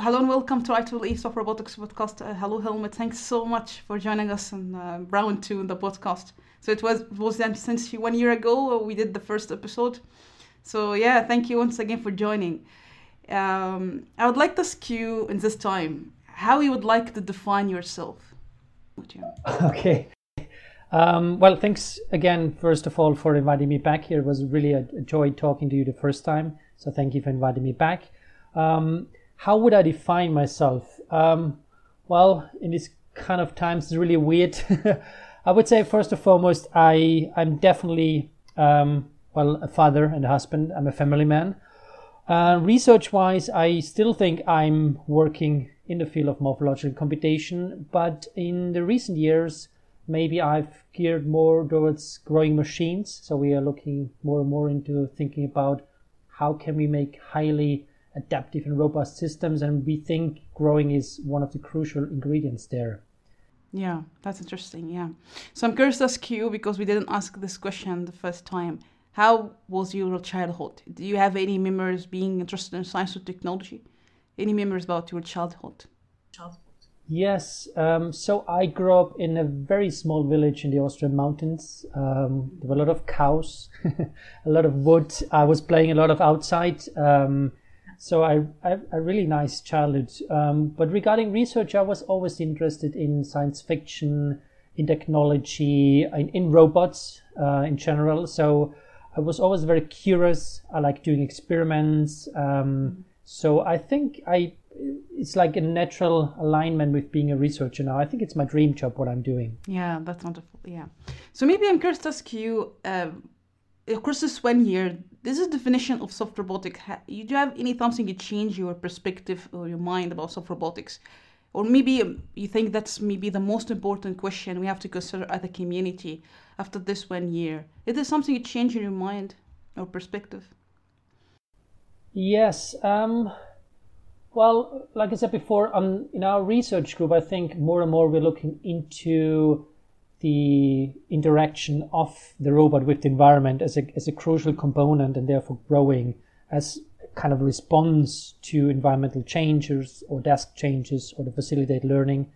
Hello and welcome to IEEE Soft Robotics podcast. Uh, hello, Helmut. Thanks so much for joining us in uh, round two in the podcast. So it was was then since one year ago uh, we did the first episode. So yeah, thank you once again for joining. Um, I would like to ask you in this time how you would like to define yourself. Okay. Um, well, thanks again, first of all, for inviting me back here. It was really a joy talking to you the first time. So thank you for inviting me back. Um, how would I define myself? Um, well, in these kind of times, it's really weird. I would say first and foremost, I I'm definitely um, well a father and a husband. I'm a family man. Uh, research-wise, I still think I'm working in the field of morphological computation, but in the recent years, maybe I've geared more towards growing machines. So we are looking more and more into thinking about how can we make highly adaptive and robust systems and we think growing is one of the crucial ingredients there yeah that's interesting yeah so i'm curious to ask you because we didn't ask this question the first time how was your childhood do you have any memories being interested in science or technology any memories about your childhood childhood Yes, um, so I grew up in a very small village in the Austrian mountains. Um, there were a lot of cows, a lot of wood. I was playing a lot of outside. Um, so I, I a really nice childhood. Um, but regarding research, I was always interested in science fiction, in technology, in, in robots uh, in general. So I was always very curious. I like doing experiments. Um, so I think I it's like a natural alignment with being a researcher now. I think it's my dream job what I'm doing. Yeah, that's wonderful. Yeah. So maybe I'm curious to ask you. Uh, course, this one year this is definition of soft robotic. You do have any something you change your perspective or your mind about soft robotics, or maybe um, you think that's maybe the most important question we have to consider as a community after this one year. Is there something you change in your mind or perspective? Yes. Um, well, like I said before, um, in our research group, I think more and more we're looking into the interaction of the robot with the environment as a, as a crucial component and therefore growing as kind of response to environmental changes or desk changes or to facilitate learning.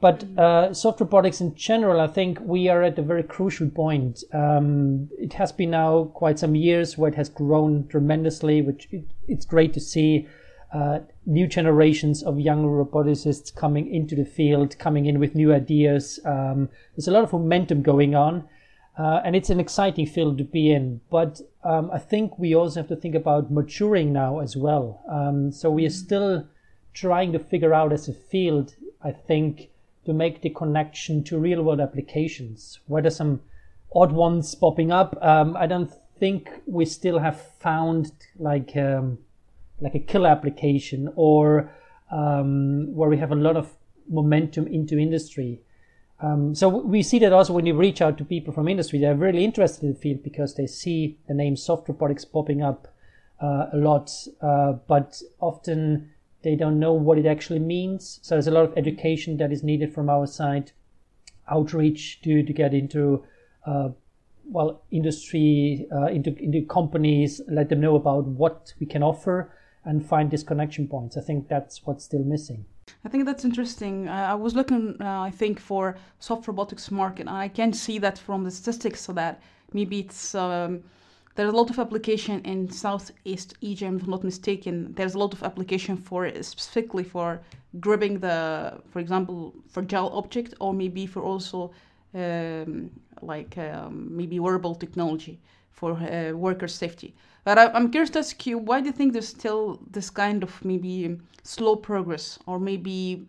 But uh, soft robotics in general, I think we are at a very crucial point. Um, it has been now quite some years where it has grown tremendously, which it, it's great to see uh, new generations of young roboticists coming into the field, coming in with new ideas. Um, there's a lot of momentum going on, uh, and it's an exciting field to be in. But um, I think we also have to think about maturing now as well. Um, so we are mm-hmm. still trying to figure out as a field, I think, to make the connection to real world applications. Whether some odd ones popping up, um, I don't think we still have found like um, like a killer application or um, where we have a lot of momentum into industry. Um, so we see that also when you reach out to people from industry, they're really interested in the field because they see the name soft robotics popping up uh, a lot, uh, but often they don't know what it actually means. So there's a lot of education that is needed from our side, outreach to to get into uh, well industry uh, into into companies, let them know about what we can offer and find these connection points. I think that's what's still missing. I think that's interesting. Uh, I was looking, uh, I think, for soft robotics market, and I can see that from the statistics so that maybe it's um, there's a lot of application in Southeast Asia, if I'm not mistaken. There's a lot of application for specifically for grabbing the, for example, fragile object, or maybe for also um, like um, maybe wearable technology for uh, worker safety. But I, am curious to ask you, why do you think there's still this kind of maybe slow progress, or maybe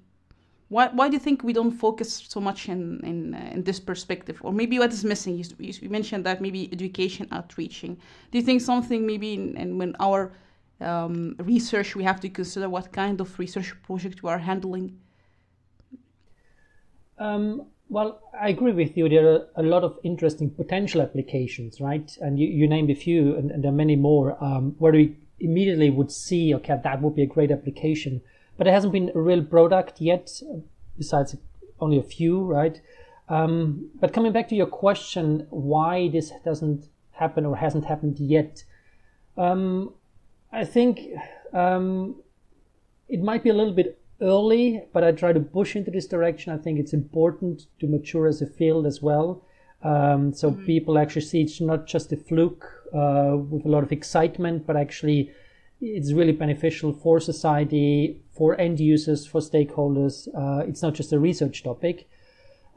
why, why do you think we don't focus so much in in, uh, in this perspective, or maybe what is missing? You, you, mentioned that maybe education outreaching. Do you think something maybe in, when our um, research we have to consider what kind of research project we are handling? Um, well, I agree with you. There are a lot of interesting potential applications, right? And you, you named a few, and, and there are many more um, where we immediately would see, okay, that would be a great application. But it hasn't been a real product yet, besides only a few, right? Um, but coming back to your question, why this doesn't happen or hasn't happened yet, um, I think um, it might be a little bit early, but I try to push into this direction. I think it's important to mature as a field as well. Um, so mm-hmm. people actually see it's not just a fluke uh, with a lot of excitement, but actually it's really beneficial for society, for end users, for stakeholders. Uh, it's not just a research topic.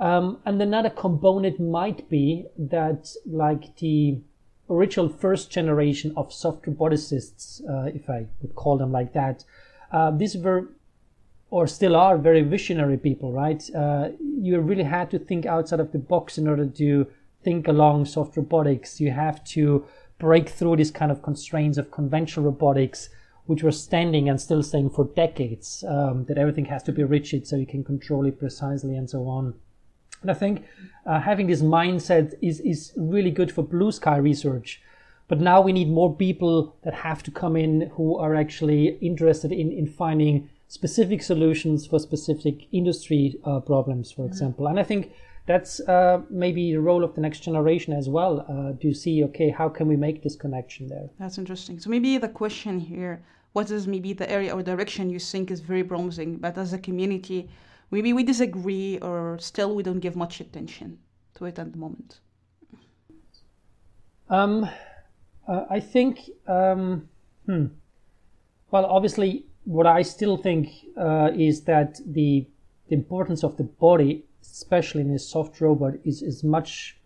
Um, and another component might be that, like the original first generation of soft roboticists, uh, if I would call them like that, uh, these were or still are very visionary people, right? Uh, you really had to think outside of the box in order to think along soft robotics. You have to break through these kind of constraints of conventional robotics, which were standing and still staying for decades, um, that everything has to be rigid so you can control it precisely and so on. And I think uh, having this mindset is, is really good for blue sky research. But now we need more people that have to come in who are actually interested in, in finding specific solutions for specific industry uh, problems, for mm-hmm. example. And I think that's uh, maybe the role of the next generation as well uh, to see, okay, how can we make this connection there? That's interesting. So maybe the question here, what is maybe the area or direction you think is very promising, but as a community, maybe we disagree or still we don't give much attention to it at the moment? Um, uh, I think, um, hmm. well, obviously, what I still think uh, is that the, the importance of the body, especially in a soft robot, is, is much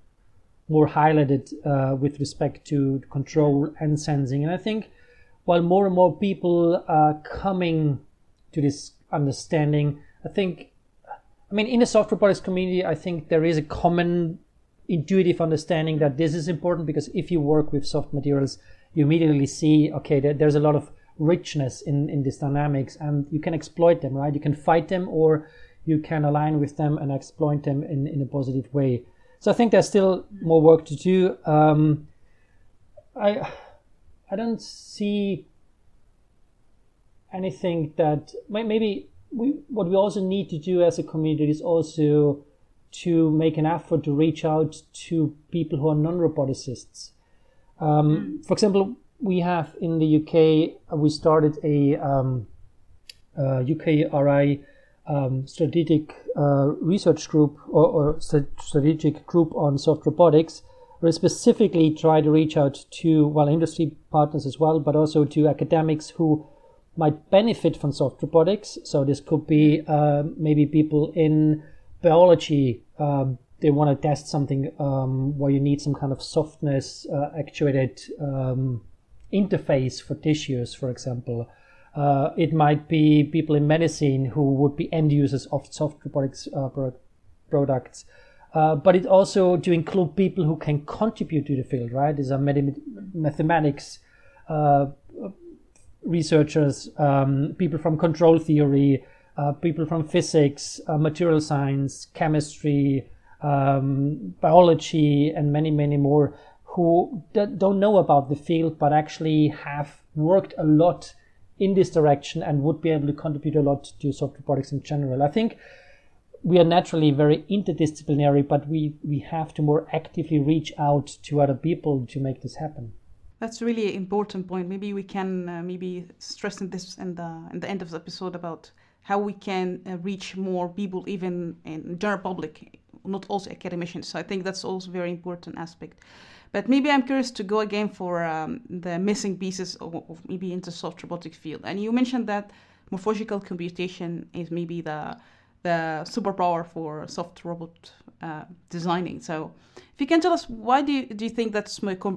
more highlighted uh, with respect to control and sensing. And I think while more and more people are coming to this understanding, I think I mean, in the soft robotics community, I think there is a common intuitive understanding that this is important because if you work with soft materials, you immediately see, okay, there, there's a lot of richness in, in these dynamics and you can exploit them, right? You can fight them or you can align with them and exploit them in, in a positive way. So I think there's still more work to do. Um, I, I don't see anything that maybe we, what we also need to do as a community is also to make an effort to reach out to people who are non-roboticists. Um, mm. For example, we have in the UK, uh, we started a um, uh, UKRI um, strategic uh, research group or, or, strategic group on soft robotics, we specifically try to reach out to well industry partners as well, but also to academics who might benefit from soft robotics. So this could be uh, maybe people in biology. Um, they want to test something um, where you need some kind of softness uh, actuated um, interface for tissues, for example. Uh, it might be people in medicine who would be end users of soft robotics uh, pro- products. Uh, but it also to include people who can contribute to the field, right? These are mathematics, uh, researchers, um, people from control theory, uh, people from physics, uh, material science, chemistry, um, biology, and many, many more who don't know about the field but actually have worked a lot in this direction and would be able to contribute a lot to soft robotics in general. I think we are naturally very interdisciplinary, but we, we have to more actively reach out to other people to make this happen. That's really an important point. Maybe we can uh, maybe stress in this in the in the end of the episode about how we can uh, reach more people, even in general public, not also academicians. So I think that's also very important aspect. But maybe I'm curious to go again for um, the missing pieces of, of maybe into soft robotic field. And you mentioned that morphological computation is maybe the the superpower for soft robot uh, designing. So, if you can tell us why do you, do you think that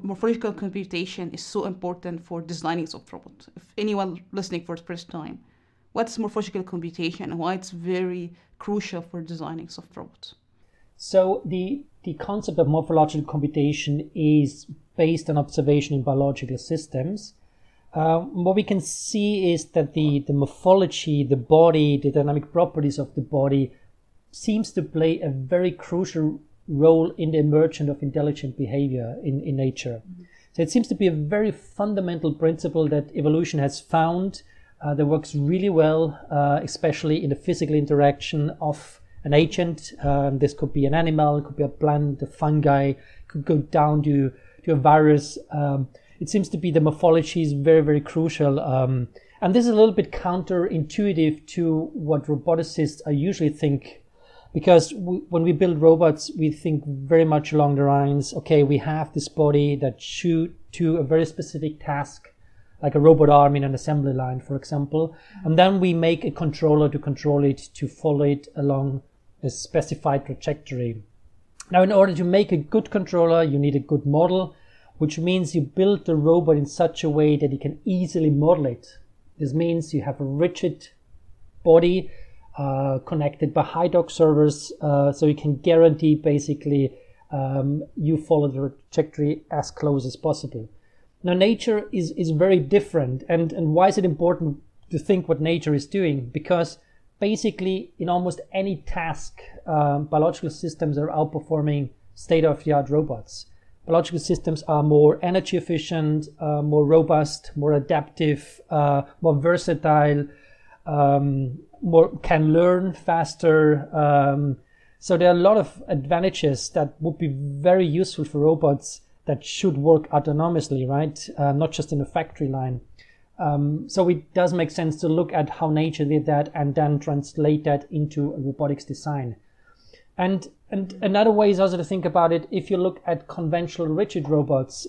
morphological computation is so important for designing soft robots? If anyone listening for the first time, what's morphological computation and why it's very crucial for designing soft robots? So the the concept of morphological computation is based on observation in biological systems. Uh, what we can see is that the, the morphology, the body, the dynamic properties of the body seems to play a very crucial role in the emergence of intelligent behavior in, in nature. Mm-hmm. So it seems to be a very fundamental principle that evolution has found uh, that works really well, uh, especially in the physical interaction of an agent. Um, this could be an animal, it could be a plant, a fungi, could go down to, to a virus. Um, it seems to be the morphology is very, very crucial. Um, and this is a little bit counterintuitive to what roboticists I usually think, because we, when we build robots, we think very much along the lines, okay, we have this body that shoot to a very specific task, like a robot arm in an assembly line, for example, and then we make a controller to control it, to follow it along a specified trajectory. Now, in order to make a good controller, you need a good model, which means you build the robot in such a way that you can easily model it. This means you have a rigid body uh, connected by high torque servos, uh, so you can guarantee basically um, you follow the trajectory as close as possible. Now, nature is, is very different, and, and why is it important to think what nature is doing? Because basically, in almost any task, um, biological systems are outperforming state of the art robots biological systems are more energy efficient, uh, more robust, more adaptive, uh, more versatile, um, more can learn faster. Um, so there are a lot of advantages that would be very useful for robots that should work autonomously, right? Uh, not just in a factory line. Um, so it does make sense to look at how nature did that and then translate that into a robotics design. And and another way is also to think about it. If you look at conventional rigid robots,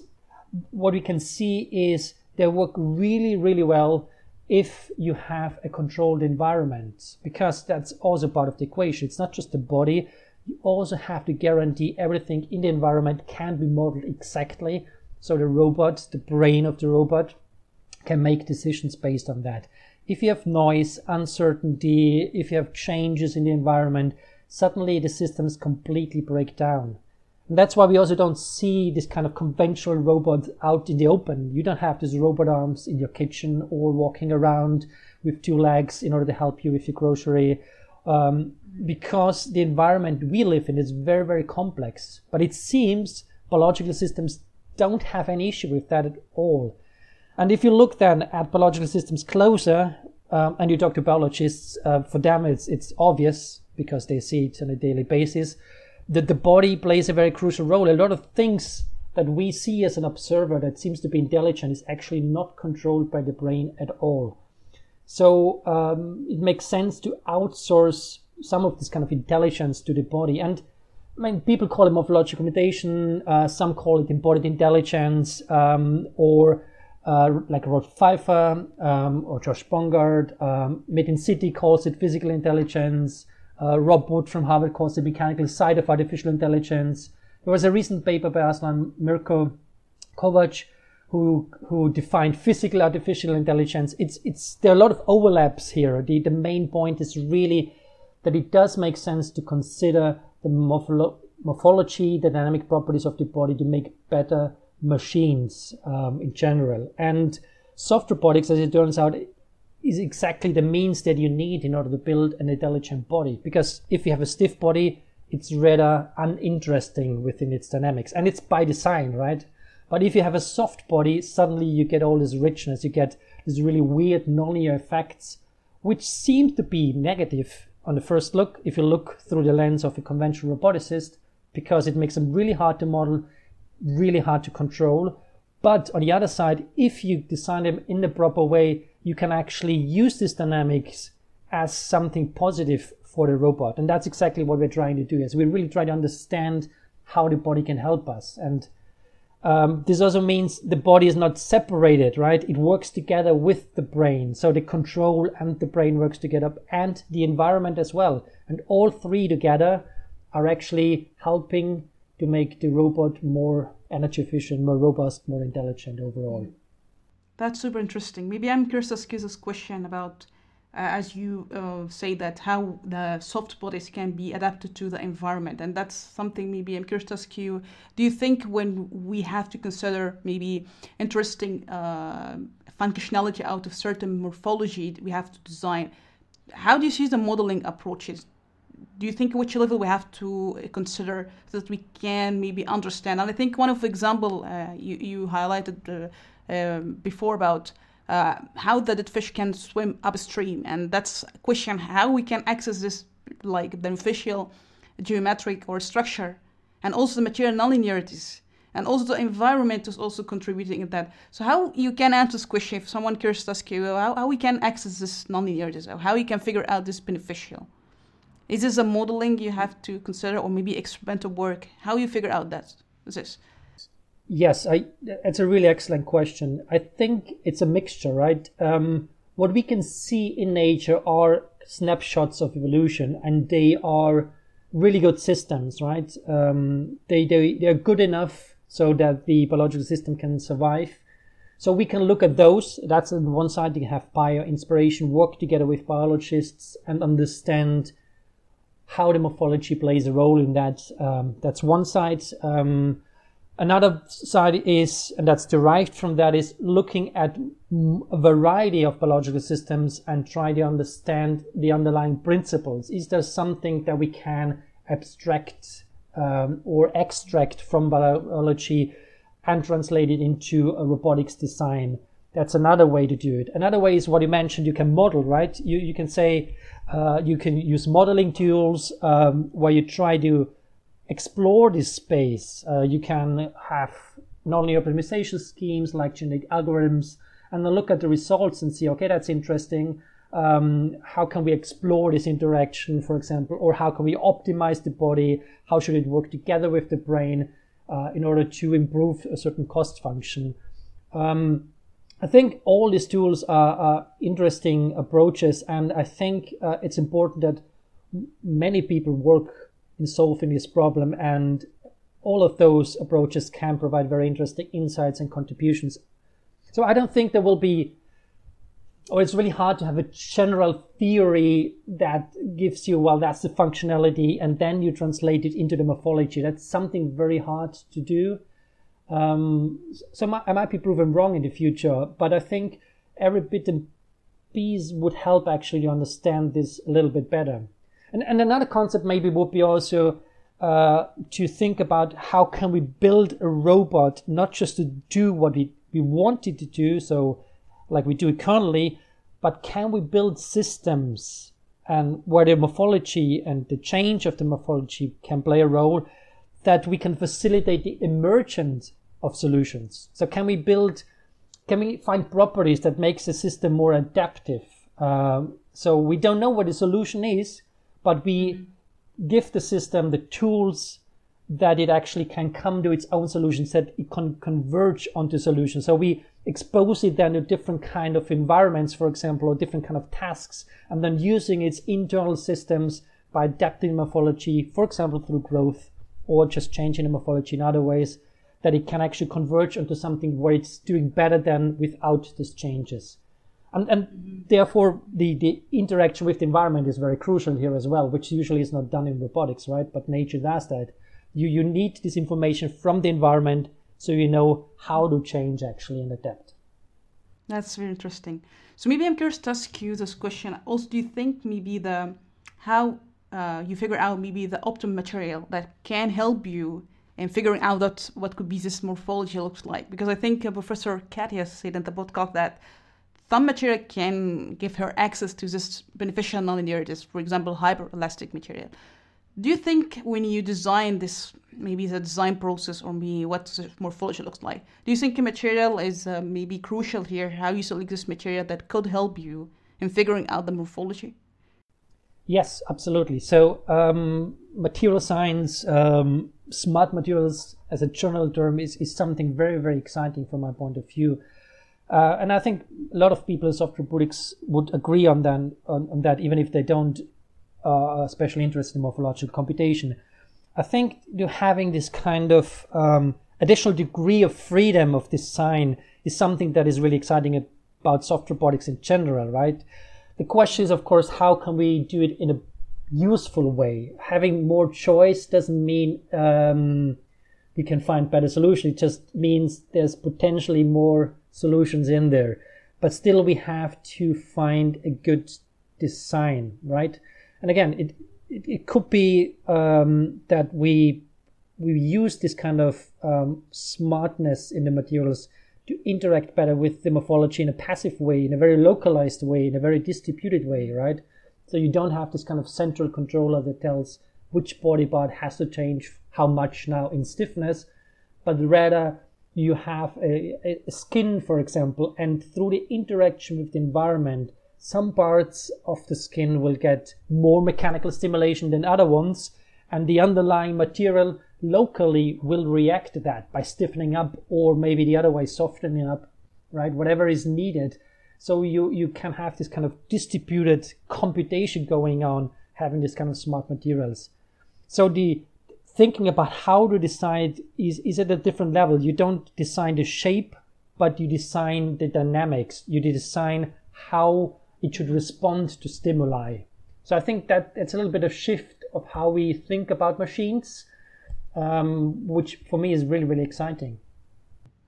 what we can see is they work really, really well if you have a controlled environment, because that's also part of the equation. It's not just the body. You also have to guarantee everything in the environment can be modeled exactly. So the robot, the brain of the robot, can make decisions based on that. If you have noise, uncertainty, if you have changes in the environment, suddenly the systems completely break down. And that's why we also don't see this kind of conventional robot out in the open. You don't have these robot arms in your kitchen or walking around with two legs in order to help you with your grocery. Um, because the environment we live in is very, very complex. But it seems biological systems don't have any issue with that at all. And if you look then at biological systems closer, um, and you talk to biologists, uh, for them it's, it's obvious because they see it on a daily basis, that the body plays a very crucial role. A lot of things that we see as an observer that seems to be intelligent is actually not controlled by the brain at all. So um, it makes sense to outsource some of this kind of intelligence to the body. And I mean, people call it morphological computation. Uh, some call it embodied intelligence, um, or uh, like Rolf Pfeifer um, or Josh Bongard. Um, Metin Sitti calls it physical intelligence. Uh, Rob Wood from Harvard calls the mechanical side of artificial intelligence. There was a recent paper by Aslan Mirko Kovac who who defined physical artificial intelligence. It's it's there are a lot of overlaps here. The the main point is really that it does make sense to consider the morpholo- morphology, the dynamic properties of the body to make better machines um, in general. And soft robotics, as it turns out, is exactly the means that you need in order to build an intelligent body. Because if you have a stiff body, it's rather uninteresting within its dynamics. And it's by design, right? But if you have a soft body, suddenly you get all this richness, you get these really weird nonlinear effects, which seem to be negative on the first look if you look through the lens of a conventional roboticist, because it makes them really hard to model, really hard to control. But on the other side, if you design them in the proper way, you can actually use this dynamics as something positive for the robot. And that's exactly what we're trying to do is we really try to understand how the body can help us. And um, this also means the body is not separated, right? It works together with the brain. So the control and the brain works together and the environment as well. And all three together are actually helping to make the robot more energy efficient, more robust, more intelligent overall. That's super interesting. Maybe I'm curious to ask you this question about, uh, as you uh, say that how the soft bodies can be adapted to the environment, and that's something maybe I'm curious to ask you. Do you think when we have to consider maybe interesting uh, functionality out of certain morphology we have to design, how do you see the modeling approaches? Do you think which level we have to consider so that we can maybe understand? And I think one of the example uh, you, you highlighted uh, um, before about uh, how the dead fish can swim upstream, and that's a question how we can access this like beneficial geometric or structure, and also the material nonlinearities and also the environment is also contributing in that. So how you can answer this question if someone curious to ask you how, how we can access this nonlinearities, or how we can figure out this beneficial. Is this a modeling you have to consider, or maybe experimental work? How you figure out that this? Yes, I, it's a really excellent question. I think it's a mixture, right? Um, what we can see in nature are snapshots of evolution, and they are really good systems, right? Um, they they they are good enough so that the biological system can survive. So we can look at those. That's on one side. You have bio inspiration, work together with biologists, and understand how the morphology plays a role in that. Um, that's one side. Um, another side is, and that's derived from that, is looking at a variety of biological systems and try to understand the underlying principles. Is there something that we can abstract um, or extract from biology and translate it into a robotics design? That's another way to do it. Another way is what you mentioned. You can model, right? You you can say uh, you can use modeling tools um, where you try to explore this space. Uh, you can have nonlinear optimization schemes like genetic algorithms, and then look at the results and see, okay, that's interesting. Um, how can we explore this interaction, for example, or how can we optimize the body? How should it work together with the brain uh, in order to improve a certain cost function? Um, I think all these tools are, are interesting approaches, and I think uh, it's important that many people work in solving this problem, and all of those approaches can provide very interesting insights and contributions. So I don't think there will be, or it's really hard to have a general theory that gives you, well, that's the functionality, and then you translate it into the morphology. That's something very hard to do. Um, so I might be proven wrong in the future, but I think every bit and piece would help actually understand this a little bit better. And, and another concept maybe would be also uh, to think about how can we build a robot not just to do what we, we want it to do, so like we do it currently, but can we build systems and where the morphology and the change of the morphology can play a role that we can facilitate the emergence of solutions. So can we build, can we find properties that makes the system more adaptive? Um, so we don't know what the solution is, but we give the system the tools that it actually can come to its own solutions that it can converge onto solutions. So we expose it then to different kind of environments, for example, or different kind of tasks, and then using its internal systems by adapting morphology, for example, through growth or just changing the morphology in other ways that it can actually converge onto something where it's doing better than without these changes. And, and therefore, the, the interaction with the environment is very crucial here as well, which usually is not done in robotics, right? But nature does that. You, you need this information from the environment so you know how to change actually and adapt. That's very interesting. So maybe I'm curious to ask you this question. Also, do you think maybe the how uh, you figure out maybe the optimum material that can help you in figuring out that what could be this morphology looks like. Because I think uh, Professor Katia said in the podcast that some material can give her access to this beneficial nonlinearities, for example, hyperelastic material. Do you think when you design this, maybe the design process or maybe what the morphology looks like, do you think a material is uh, maybe crucial here, how you select this material that could help you in figuring out the morphology? Yes, absolutely. So, um, material science, um, smart materials as a general term, is, is something very, very exciting from my point of view. Uh, and I think a lot of people in soft robotics would agree on that, on, on that even if they don't uh, especially interested in morphological computation. I think having this kind of um, additional degree of freedom of design is something that is really exciting about soft robotics in general, right? The question is, of course, how can we do it in a useful way? Having more choice doesn't mean um, we can find better solutions. It just means there's potentially more solutions in there. But still, we have to find a good design, right? And again, it it, it could be um, that we we use this kind of um, smartness in the materials to interact better with the morphology in a passive way, in a very localized way, in a very distributed way, right? So you don't have this kind of central controller that tells which body part has to change how much now in stiffness, but rather you have a, a skin, for example, and through the interaction with the environment, some parts of the skin will get more mechanical stimulation than other ones, and the underlying material locally will react to that by stiffening up or maybe the other way softening up right? Whatever is needed. So you you can have this kind of distributed computation going on having this kind of smart materials. So the thinking about how to decide is is at a different level. You don't design the shape but you design the dynamics. You design how it should respond to stimuli. So i think that it's a little bit of shift of how we think about machines um, which for me is really really exciting.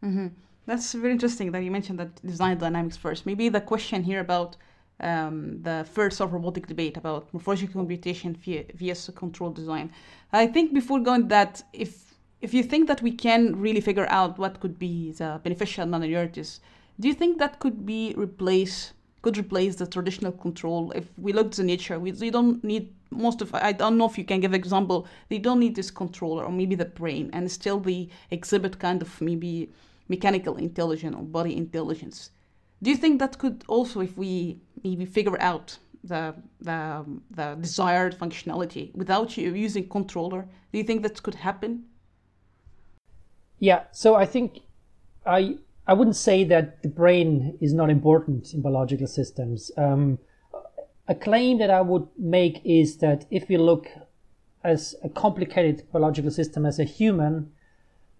Mm-hmm. That's very interesting that you mentioned that design dynamics first. Maybe the question here about um, the first of robotic debate about morphological computation via control design. I think before going that, if if you think that we can really figure out what could be the beneficial nonlinearities, do you think that could be replace could replace the traditional control? If we look to nature, we, we don't need most of I don't know if you can give example. They don't need this controller or maybe the brain, and still they exhibit kind of maybe mechanical intelligence or body intelligence. Do you think that could also, if we maybe figure out the the the desired functionality without you using controller, do you think that could happen? Yeah. So I think I I wouldn't say that the brain is not important in biological systems. Um, a claim that I would make is that if you look as a complicated biological system as a human,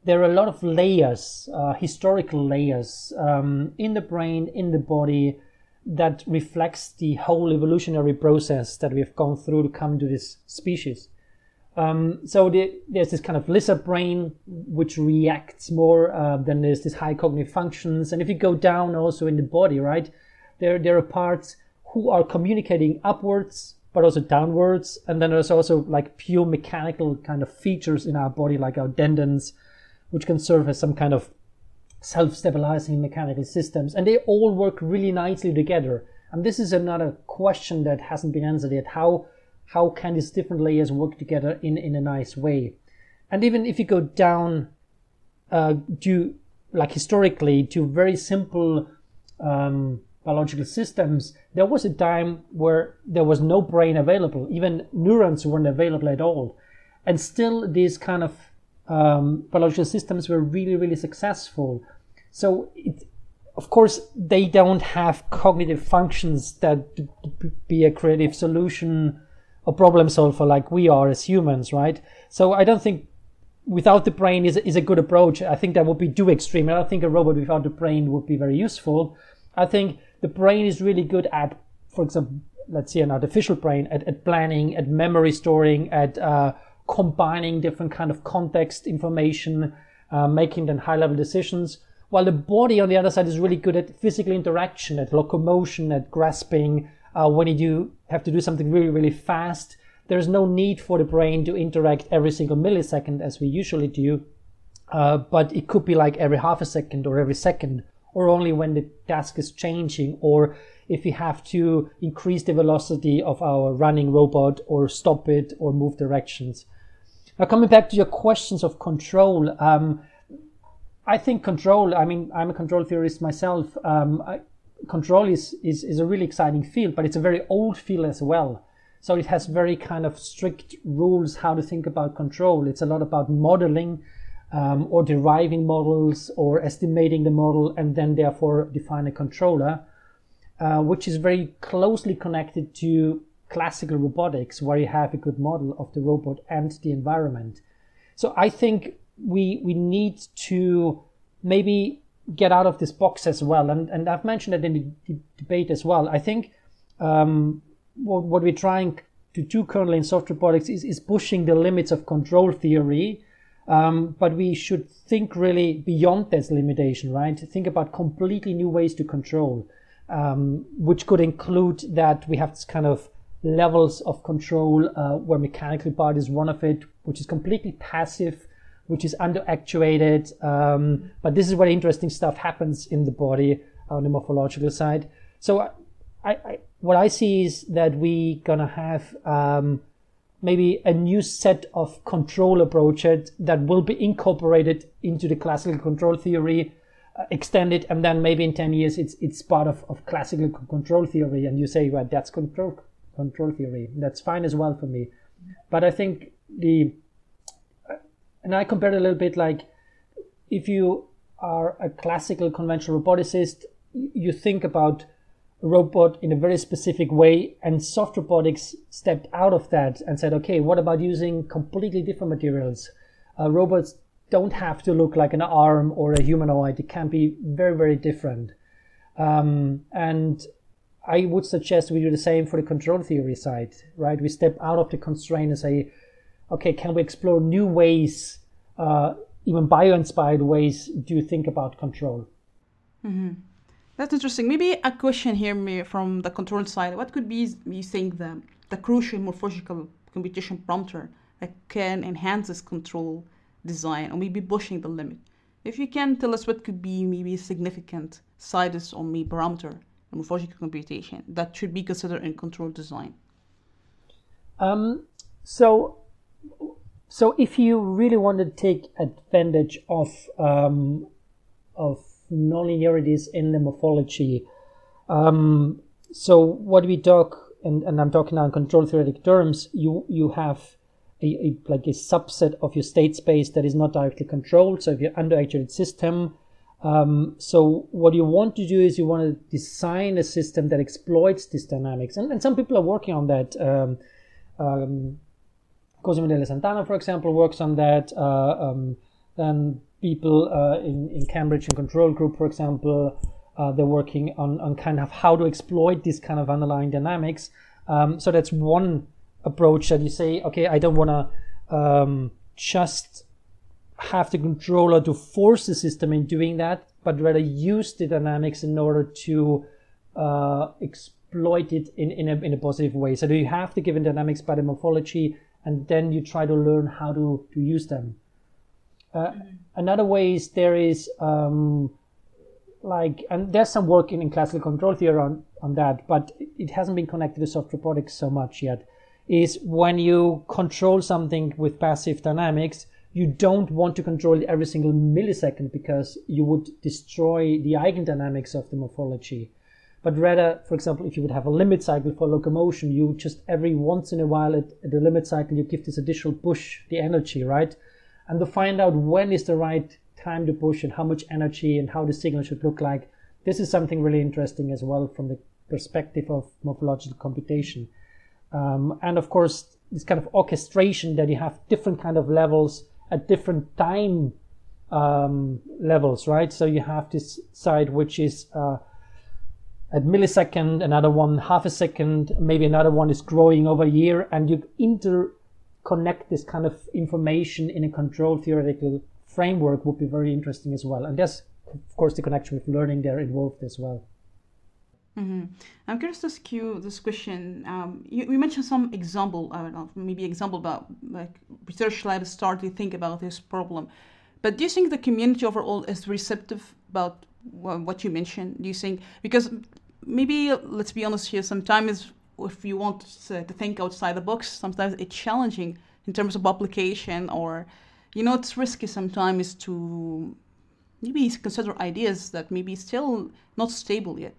there are a lot of layers, uh, historical layers um, in the brain, in the body, that reflects the whole evolutionary process that we've gone through to come to this species. Um, so the, there's this kind of lizard brain which reacts more. Uh, there's this high cognitive functions, and if you go down also in the body, right, there there are parts who are communicating upwards but also downwards. And then there's also like pure mechanical kind of features in our body, like our tendons, which can serve as some kind of self-stabilizing mechanical systems. And they all work really nicely together. And this is another question that hasn't been answered yet. How how can these different layers work together in, in a nice way? And even if you go down uh, to like historically to very simple um, biological systems, there was a time where there was no brain available. Even neurons weren't available at all. And still, these kind of um, biological systems were really, really successful. So, it, of course, they don't have cognitive functions that be a creative solution or problem solver like we are as humans, right? So, I don't think without the brain is, is a good approach. I think that would be too extreme. I don't think a robot without the brain would be very useful. I think the brain is really good at, for example, let's say an artificial brain, at, at planning, at memory storing, at uh, combining different kind of context information, uh, making then high level decisions. While the body on the other side is really good at physical interaction, at locomotion, at grasping. Uh, when you do have to do something really, really fast, there's no need for the brain to interact every single millisecond as we usually do. Uh, but it could be like every half a second or every second or only when the task is changing or if we have to increase the velocity of our running robot or stop it or move directions. Now, coming back to your questions of control, um, I think control, I mean, I'm a control theorist myself. Um, I, control is, is, is a really exciting field, but it's a very old field as well. So it has very kind of strict rules how to think about control. It's a lot about modeling um, or deriving models or estimating the model and then therefore define a controller, uh, which is very closely connected to classical robotics where you have a good model of the robot and the environment. So I think we we need to maybe get out of this box as well. And, and I've mentioned it in the d- debate as well. I think um, what, what we're trying to do currently in soft robotics is, is pushing the limits of control theory um, but we should think really beyond this limitation, right? Think about completely new ways to control, um, which could include that we have this kind of levels of control uh, where mechanical part is one of it, which is completely passive, which is under-actuated. Um, but this is where interesting stuff happens in the body on the morphological side. So I, I, what I see is that we're gonna have um, maybe a new set of control approaches that will be incorporated into the classical control theory, uh, extended, and then maybe in 10 years it's it's part of, of classical control theory. And you say, well, that's control control theory. That's fine as well for me. But I think the and I compare it a little bit like if you are a classical conventional roboticist, you think about robot in a very specific way, and soft robotics stepped out of that and said, okay, what about using completely different materials? Uh, robots don't have to look like an arm or a humanoid. It can be very, very different. Um, and I would suggest we do the same for the control theory side, right? We step out of the constraint and say, okay, can we explore new ways, uh, even bio-inspired ways, do you think about control? Mm-hmm. That's interesting. Maybe a question here from the control side. What could be, you think, the, the crucial morphological computation parameter that can enhance this control design or maybe pushing the limit? If you can tell us what could be maybe significant sides or maybe parameter in morphological computation that should be considered in control design. Um, so, so if you really want to take advantage of um, of nonlinearities in the morphology. Um, so what we talk, and, and I'm talking now in control theoretic terms, you, you have a, a, like a subset of your state space that is not directly controlled. So if you're under actuated system, um, so what you want to do is you want to design a system that exploits this dynamics, and, and some people are working on that. Um, um, Cosimo Della Santina, for example, works on that. Uh, um, then people uh, in, in Cambridge and Control Group, for example, uh, they're working on, on kind of how to exploit this kind of underlying dynamics. Um, so that's one approach that you say, okay, I don't want to um, just have the controller to force the system in doing that, but rather use the dynamics in order to uh, exploit it in, in, a, in a positive way. So do you have the given dynamics by the morphology, and then you try to learn how to, to use them. Uh, another way is there is um, like, and there's some work in, in classical control theory on, on that, but it hasn't been connected to soft robotics so much yet. Is when you control something with passive dynamics, you don't want to control it every single millisecond because you would destroy the eigendynamics of the morphology. But rather, for example, if you would have a limit cycle for locomotion, you just every once in a while at, at the limit cycle, you give this additional push, the energy, right? And to find out when is the right time to push and how much energy and how the signal should look like. This is something really interesting as well from the perspective of morphological computation. Um, and of course, this kind of orchestration that you have different kind of levels at different time um, levels, right? So you have this side which is uh, at millisecond, another one half a second, maybe another one is growing over a year, and you inter connect this kind of information in a control theoretical framework would be very interesting as well. And there's, of course, the connection with learning there involved as well. Mm-hmm. I'm curious to ask you this question. Um, you, you, mentioned some example, I don't know, maybe example about like research labs start to think about this problem. But do you think the community overall is receptive about what you mentioned? Do you think because maybe let's be honest here, sometimes if you want to, think outside the box, sometimes it's challenging in terms of publication or, you know, it's risky sometimes to maybe consider ideas that maybe still not stable yet.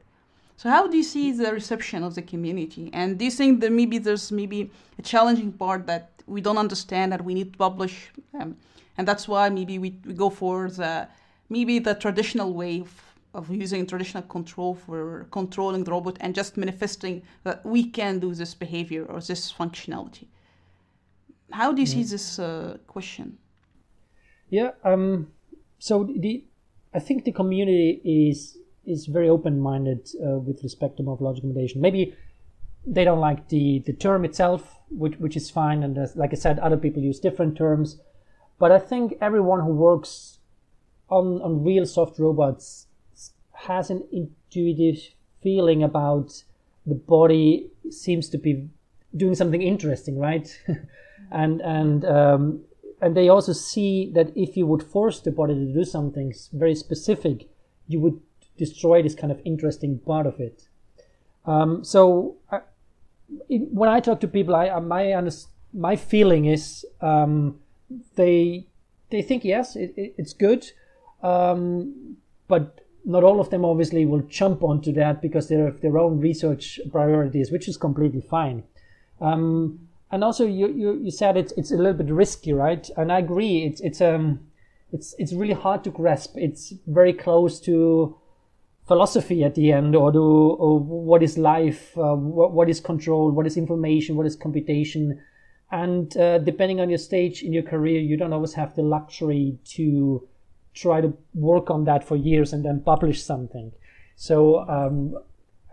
So how do you see the reception of the community? And do you think that maybe there's maybe a challenging part that we don't understand that we need to publish, um, and that's why maybe we, we go for the maybe the traditional way of of using traditional control for controlling the robot and just manifesting that we can do this behavior or this functionality. How do you see this uh, question? Yeah, um, so the I think the community is is very open minded uh, with respect to morphological computation. Maybe they don't like the the term itself, which which is fine, and like I said, other people use different terms. But I think everyone who works on on real soft robots has an intuitive feeling about the body seems to be doing something interesting, right? and and um, and they also see that if you would force the body to do something very specific, you would destroy this kind of interesting part of it. Um, so I, when I talk to people, I, my my feeling is um, they they think yes, it, it, it's good, um, but not all of them obviously will jump onto that because they have their own research priorities, which is completely fine. Um, and also, you, you, you said it's it's a little bit risky, right? And I agree. It's it's um it's it's really hard to grasp. It's very close to philosophy at the end, or to or what is life, uh, what, what is control, what is information, what is computation, and uh, depending on your stage in your career, you don't always have the luxury to try to work on that for years and then publish something. So um,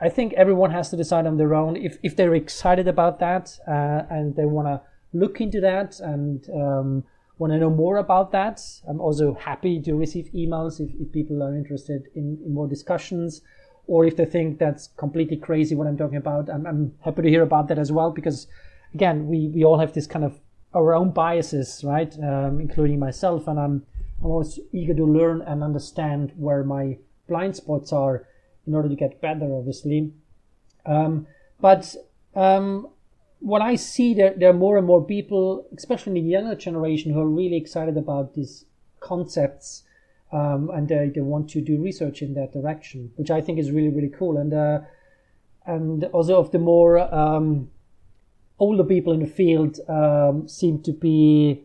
I think everyone has to decide on their own if, if they're excited about that uh, and they want to look into that and um, want to know more about that. I'm also happy to receive emails if, if people are interested in, in more discussions or if they think that's completely crazy what I'm talking about. I'm, I'm happy to hear about that as well because, again, we, we all have this kind of our own biases, right? Um, including myself, and I'm I'm always eager to learn and understand where my blind spots are in order to get better, obviously. Um, but um, what I see, there, there are more and more people, especially in the younger generation, who are really excited about these concepts um, and they, they want to do research in that direction, which I think is really, really cool. And uh, and also of the more um, older people in the field um, seem to be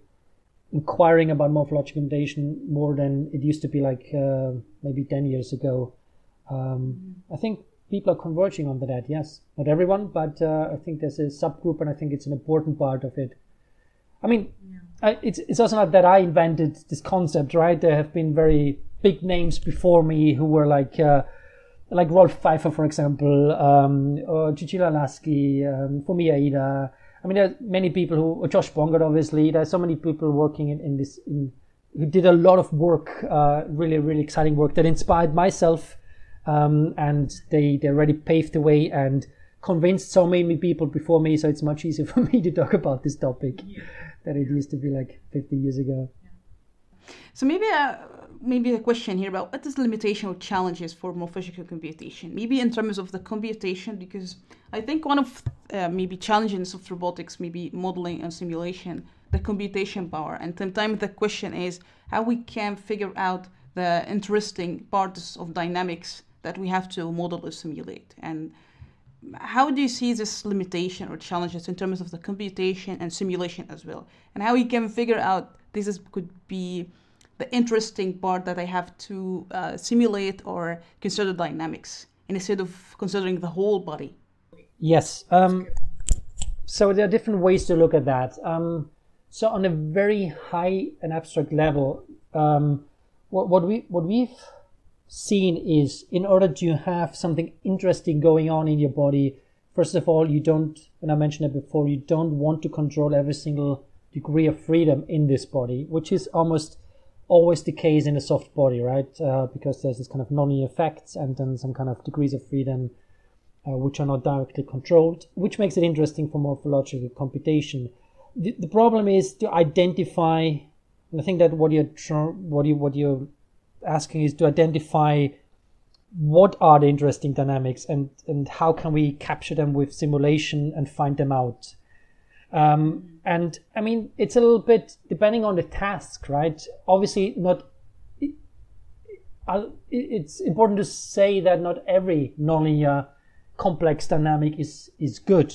inquiring about morphological computation more than it used to be like uh, maybe 10 years ago. Um, I think people are converging on that, yes. Not everyone, but uh, I think there's a subgroup and I think it's an important part of it. I mean, yeah. I, it's, it's also not that I invented this concept, right? There have been very big names before me who were like, uh, like Rolf Pfeifer, for example, um, or Cecilia Laschi, um, Fumiya Iida, I mean, there are many people who, Josh Bongard, obviously, there's so many people working in, in this, in, who did a lot of work, uh, really, really exciting work that inspired myself. Um, and they, they already paved the way and convinced so many people before me. So it's much easier for me to talk about this topic yeah. than it used to be like 50 years ago. So maybe uh, maybe a question here about what is the limitation or challenges for morphological computation? Maybe in terms of the computation, because I think one of uh, maybe challenges of robotics, maybe modeling and simulation, the computation power. And sometimes the question is how we can figure out the interesting parts of dynamics that we have to model or simulate. And how do you see this limitation or challenges in terms of the computation and simulation as well? And how we can figure out this is, could be the interesting part that I have to uh, simulate or consider dynamics instead of considering the whole body. Yes. Um, so there are different ways to look at that. Um, so on a very high and abstract level, um, what, what we what we've seen is in order to have something interesting going on in your body, first of all, you don't, and I mentioned it before, you don't want to control every single degree of freedom in this body, which is almost always decays in a soft body, right? Uh, because there's this kind of nonlinear effects and then some kind of degrees of freedom uh, which are not directly controlled, which makes it interesting for morphological computation. The, the problem is to identify, and I think that what you're what you what you're asking is to identify what are the interesting dynamics and and how can we capture them with simulation and find them out. Um, and I mean, it's a little bit depending on the task, right? Obviously, not. It, it's important to say that not every nonlinear complex dynamic is is good,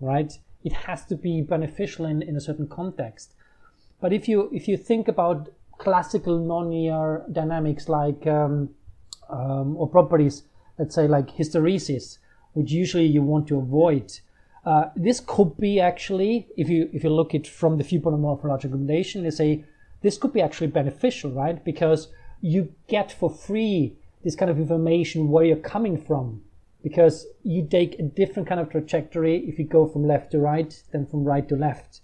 right? It has to be beneficial in, in a certain context. But if you if you think about classical nonlinear dynamics like um, um, or properties, let's say like hysteresis, which usually you want to avoid uh, this could be actually, if you if you look at from the viewpoint of morphological computation, they say this could be actually beneficial, right? Because you get for free this kind of information where you're coming from, because you take a different kind of trajectory if you go from left to right than from right to left.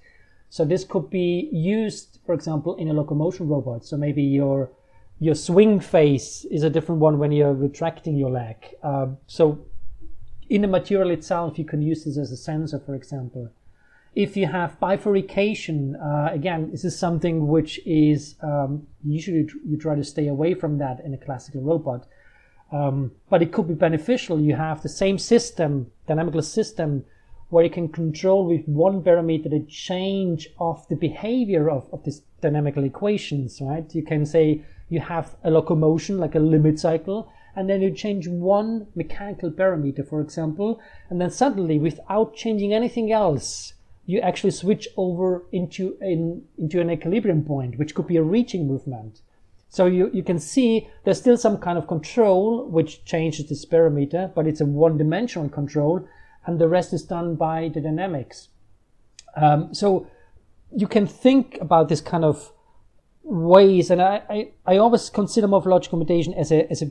So this could be used, for example, in a locomotion robot. So maybe your your swing phase is a different one when you're retracting your leg. Uh, so in the material itself, you can use this as a sensor, for example. If you have bifurcation, uh, again, this is something which is um, usually you try to stay away from that in a classical robot. Um, but it could be beneficial. You have the same system, dynamical system, where you can control with one parameter the change of the behavior of, of these dynamical equations, right? You can say you have a locomotion, like a limit cycle, and then you change one mechanical parameter, for example, and then suddenly, without changing anything else, you actually switch over into an, into an equilibrium point, which could be a reaching movement. So you, you can see there's still some kind of control which changes this parameter, but it's a one-dimensional control, and the rest is done by the dynamics. Um, so you can think about this kind of ways, and I, I, I always consider morphological computation as a, as a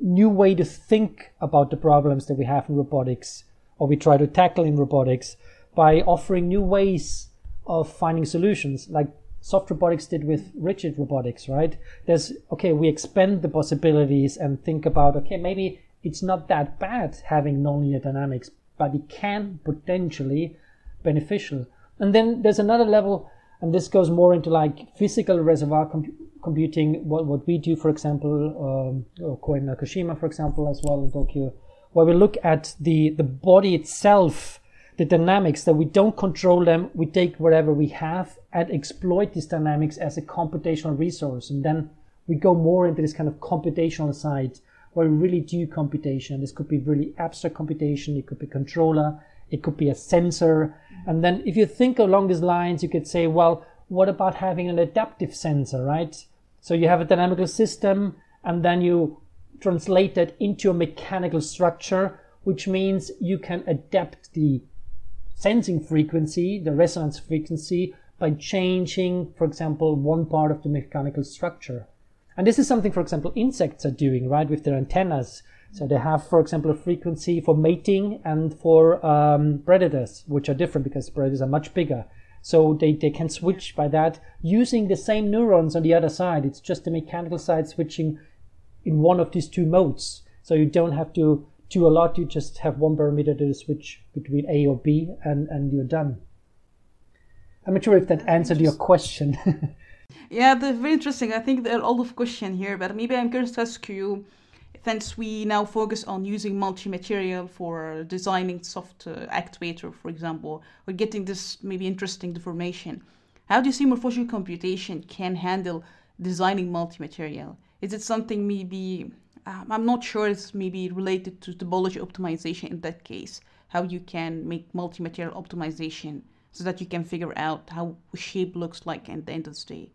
new way to think about the problems that we have in robotics, or we try to tackle in robotics, by offering new ways of finding solutions, like soft robotics did with rigid robotics, right? There's, okay, we expand the possibilities and think about, okay, maybe it's not that bad having nonlinear dynamics, but it can potentially beneficial. And then there's another level, and this goes more into like physical reservoir com- computing, what, what we do, for example, um, Kohei Nakajima, for example, as well in Tokyo, where we look at the, the body itself, the dynamics, that we don't control them, we take whatever we have and exploit these dynamics as a computational resource. And then we go more into this kind of computational side where we really do computation. This could be really abstract computation, it could be controller, it could be a sensor. And then if you think along these lines, you could say, well, what about having an adaptive sensor, right? So you have a dynamical system and then you translate that into a mechanical structure, which means you can adapt the sensing frequency, the resonance frequency, by changing, for example, one part of the mechanical structure. And this is something, for example, insects are doing, right, with their antennas. So they have, for example, a frequency for mating and for um, predators, which are different because predators are much bigger. So they, they can switch by that using the same neurons on the other side. It's just the mechanical side switching in one of these two modes. So you don't have to do a lot. You just have one parameter to switch between A or B and, and you're done. I'm not sure if that answered your question. yeah, that's very interesting. I think there are a lot of questions here, but maybe I'm curious to ask you since we now focus on using multi-material for designing soft uh, actuator, for example, or getting this maybe interesting deformation, how do you see morphological computation can handle designing multi-material? Is it something maybe um, I'm not sure it's maybe related to topology optimization in that case, how you can make multi-material optimization so that you can figure out how shape looks like at the end of the day.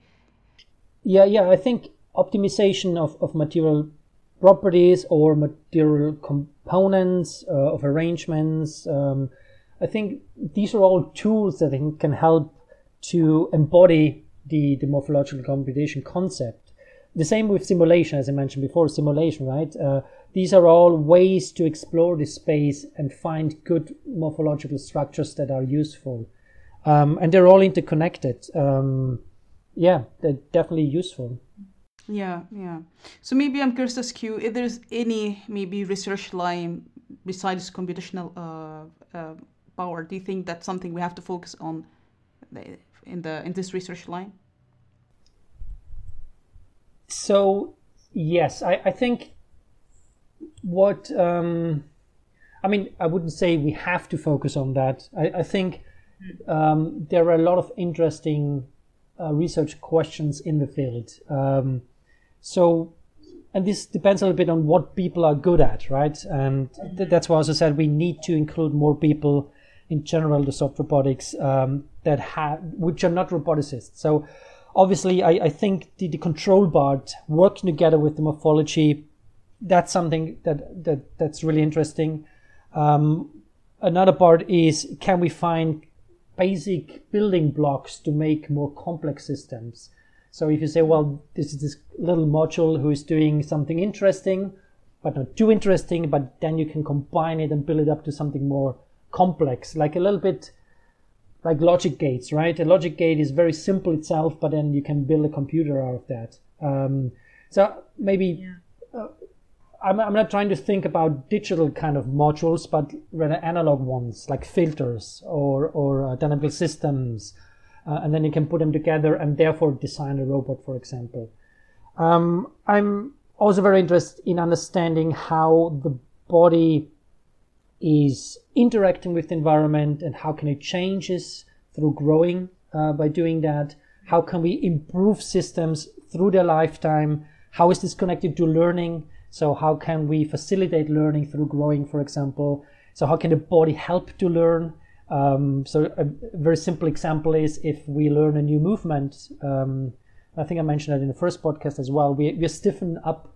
Yeah, yeah, I think optimization of, of material properties or material components uh, of arrangements. Um, I think these are all tools that can help to embody the, the morphological computation concept. The same with simulation, as I mentioned before, simulation, right? Uh, these are all ways to explore the space and find good morphological structures that are useful. Um, and they're all interconnected. Um, yeah, they're definitely useful. Yeah, yeah. So maybe I'm curious to ask you if there's any maybe research line besides computational uh, uh, power. Do you think that's something we have to focus on in the in this research line? So yes, I, I think what um, I mean I wouldn't say we have to focus on that. I, I think um, there are a lot of interesting uh, research questions in the field. Um, so, and this depends a little bit on what people are good at, right? And th- that's why I also said we need to include more people in general the soft robotics um, that have which are not roboticists. So, obviously, I, I think the, the control part working together with the morphology, that's something that that that's really interesting. Um, another part is can we find basic building blocks to make more complex systems? So if you say, well, this is this little module who is doing something interesting, but not too interesting, but then you can combine it and build it up to something more complex, like a little bit like logic gates, right? A logic gate is very simple itself, but then you can build a computer out of that. Um, so maybe yeah. uh, I'm, I'm not trying to think about digital kind of modules, but rather analog ones like filters or, or uh, dynamical systems. Uh, and then you can put them together and therefore design a robot, for example. Um, I'm also very interested in understanding how the body is interacting with the environment and how can it changes through growing uh, by doing that. How can we improve systems through their lifetime? How is this connected to learning? So how can we facilitate learning through growing, for example? So how can the body help to learn? Um, so a very simple example is if we learn a new movement. Um, I think I mentioned that in the first podcast as well. We we stiffen up,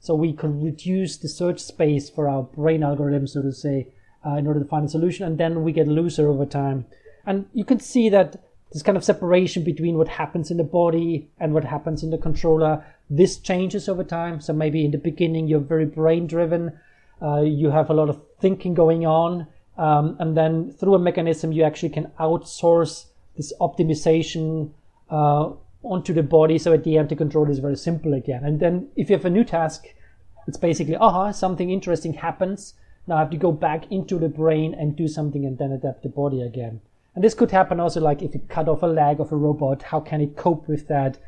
so we can reduce the search space for our brain algorithm, so to say, uh, in order to find a solution, and then we get looser over time. And you can see that this kind of separation between what happens in the body and what happens in the controller. This changes over time. So maybe in the beginning you're very brain driven, uh, you have a lot of thinking going on, um, and then through a mechanism you actually can outsource this optimization uh, onto the body. So at the end the control is very simple again. And then if you have a new task, it's basically aha something interesting happens. Now I have to go back into the brain and do something and then adapt the body again. And this could happen also like if you cut off a leg of a robot, how can it cope with that?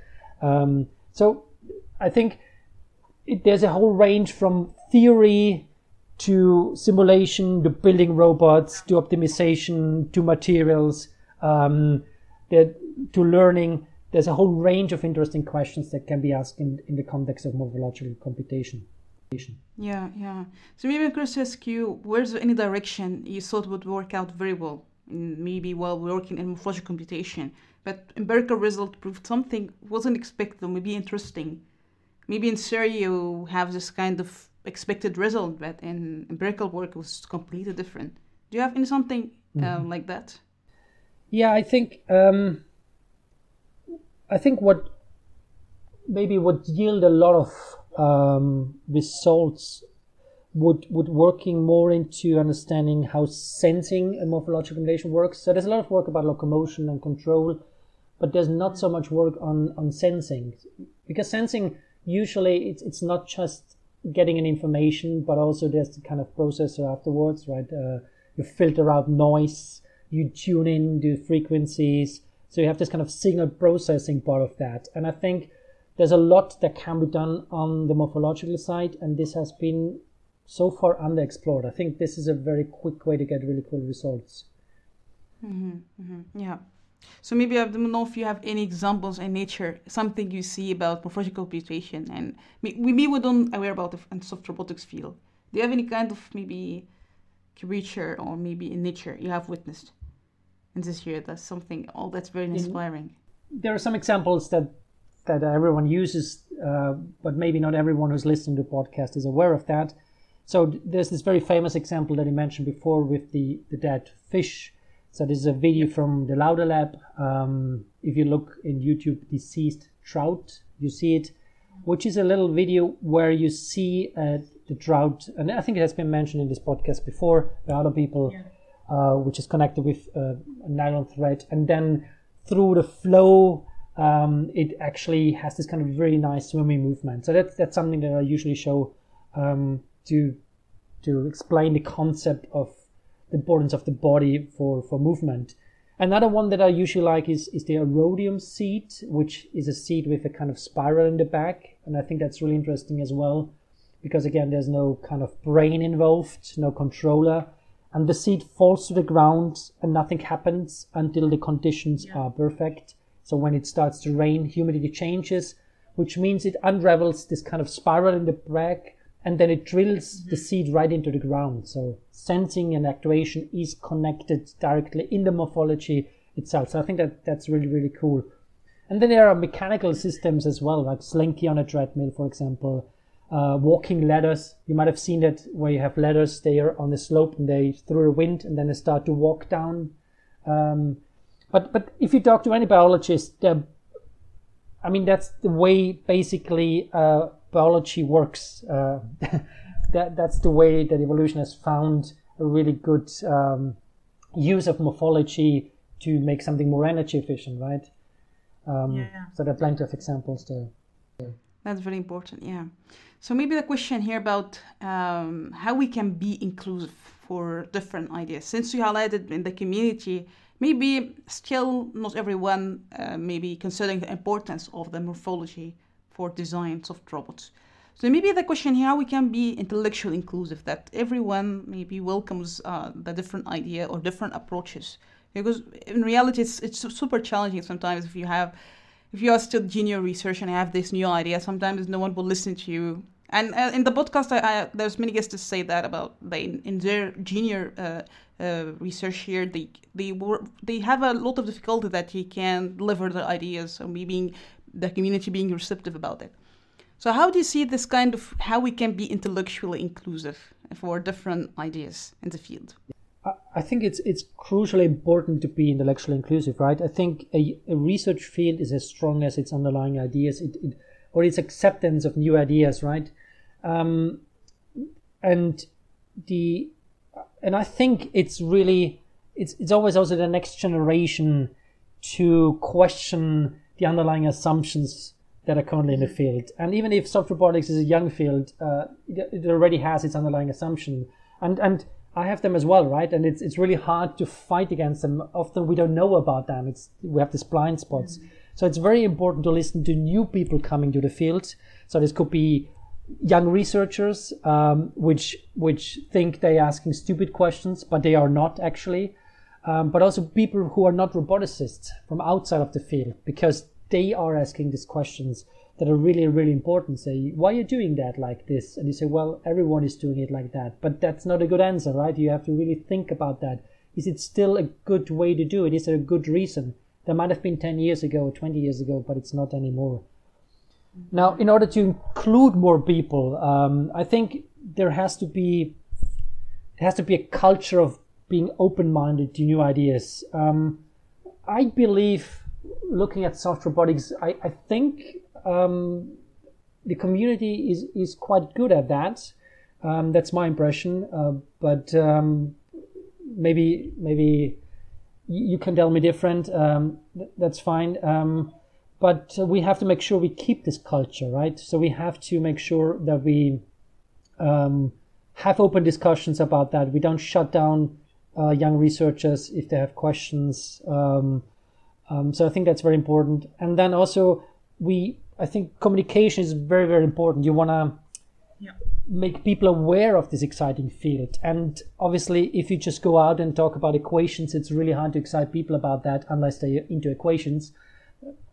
Um, so I think it, there's a whole range from theory to simulation to building robots to optimization to materials um, that, to learning. There's a whole range of interesting questions that can be asked in, in the context of morphological computation. Yeah, yeah. So maybe curious to ask you, where's any direction you thought would work out very well maybe while working in morphological computation. But empirical result proved something wasn't expected, maybe interesting. Maybe in theory you have this kind of expected result, but in empirical work it was completely different. Do you have any something uh, mm-hmm. like that? Yeah, I think um, I think what maybe what yield a lot of um, results would would working more into understanding how sensing and morphological computation works. So there's a lot of work about locomotion and control, but there's not so much work on on sensing because sensing usually it's it's not just getting an information, but also there's the kind of processor afterwards, right? Uh, you filter out noise, you tune in the frequencies, so you have this kind of signal processing part of that, and I think. There's a lot that can be done on the morphological side, and this has been so far underexplored. I think this is a very quick way to get really cool results. Mm-hmm, mm-hmm. Yeah. So maybe I don't know if you have any examples in nature, something you see about morphological computation, and maybe we don't aware about the soft robotics field. Do you have any kind of maybe creature or maybe in nature you have witnessed in this year? That's something all that's very inspiring. There are some examples that that everyone uses, uh, but maybe not everyone who's listening to the podcast is aware of that. So there's this very famous example that I mentioned before with the, the dead fish. So this is a video from the Lauder Lab. Um, if you look in YouTube, deceased trout, you see it, which is a little video where you see uh, the trout, and I think it has been mentioned in this podcast before by other people, yeah. uh, which is connected with uh, a nylon thread, and then through the flow, um, it actually has this kind of very nice swimming movement. So that's that's something that I usually show um, to to explain the concept of the importance of the body for, for movement. Another one that I usually like is, is the Erodium seat, which is a seat with a kind of spiral in the back. And I think that's really interesting as well, because again, there's no kind of brain involved, no controller. And the seat falls to the ground and nothing happens until the conditions yeah. are perfect. So when it starts to rain, humidity changes, which means it unravels this kind of spiral in the back and then it drills the seed right into the ground. So sensing and actuation is connected directly in the morphology itself. So I think that that's really, really cool. And then there are mechanical systems as well, like Slinky on a treadmill, for example. Uh, walking ladders. You might have seen that where you have ladders, they are on the slope and they through a wind and then they start to walk down. Um, but but if you talk to any biologist, I mean that's the way basically uh, biology works. Uh, that that's the way that evolution has found a really good um, use of morphology to make something more energy efficient, right? Um, yeah. So there are plenty of examples there. That's very important, yeah. So maybe the question here about um, how we can be inclusive for different ideas. Since you highlighted in the community, maybe still not everyone uh, maybe considering the importance of the morphology for design soft robots. So maybe the question here, we can be intellectually inclusive, that everyone maybe welcomes uh, the different idea or different approaches. Because in reality, it's, it's super challenging sometimes if you have, if you are still junior research and have this new idea, sometimes no one will listen to you. And uh, in the podcast, I, I, there's many guests to say that about they in their junior uh, uh, research here, they they were they have a lot of difficulty that he can deliver the ideas or maybe the community being receptive about it. So how do you see this kind of how we can be intellectually inclusive for different ideas in the field? I think it's it's crucially important to be intellectually inclusive, right? I think a, a research field is as strong as its underlying ideas, it, it, or its acceptance of new ideas, right? Um, and the and I think it's really it's it's always also the next generation to question the underlying assumptions that are currently in the field. And even if soft robotics is a young field, uh, it, already has its underlying assumption. And and I have them as well, right? And it's it's really hard to fight against them. Often we don't know about them. It's we have these blind spots. Mm-hmm. So it's very important to listen to new people coming to the field. So this could be young researchers, um, which which think they're asking stupid questions, but they are not actually. Um, but also people who are not roboticists from outside of the field, because they are asking these questions that are really really important. Say why are you doing that like this? And you say well everyone is doing it like that. But that's not a good answer right? You have to really think about that. Is it still a good way to do it? Is there a good reason? There might have been 10 years ago or 20 years ago but it's not anymore. Now in order to include more people um, i think there has to be there has to be a culture of being open-minded to new ideas um, i believe looking at soft robotics, I, I think um, the community is, is quite good at that. Um, that's my impression. Uh, but um, maybe maybe you can tell me different. Um, th- that's fine. Um, but we have to make sure we keep this culture, right? So we have to make sure that we um, have open discussions about that. We don't shut down uh, young researchers if they have questions. Um, um, so I think that's very important. And then also we, I think communication is very, very important. You want to yeah. make people aware of this exciting field. And obviously, if you just go out and talk about equations, it's really hard to excite people about that unless they're into equations.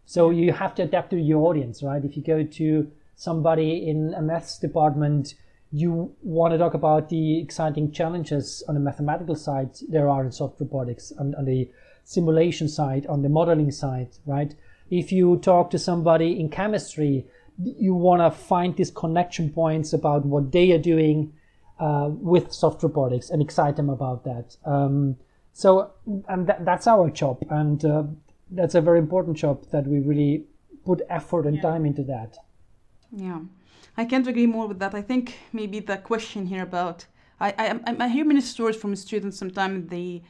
So you have to adapt to your audience, right? If you go to somebody in a maths department, you want to talk about the exciting challenges on the mathematical side there are in soft robotics and on the simulation side, on the modeling side, right? If you talk to somebody in chemistry, you want to find these connection points about what they are doing uh, with soft robotics and excite them about that. Um, so, and th- that's our job, and uh, that's a very important job that we really put effort and yeah. time into that. Yeah, I can't agree more with that. I think maybe the question here about I I, I hear many stories from students. Sometimes they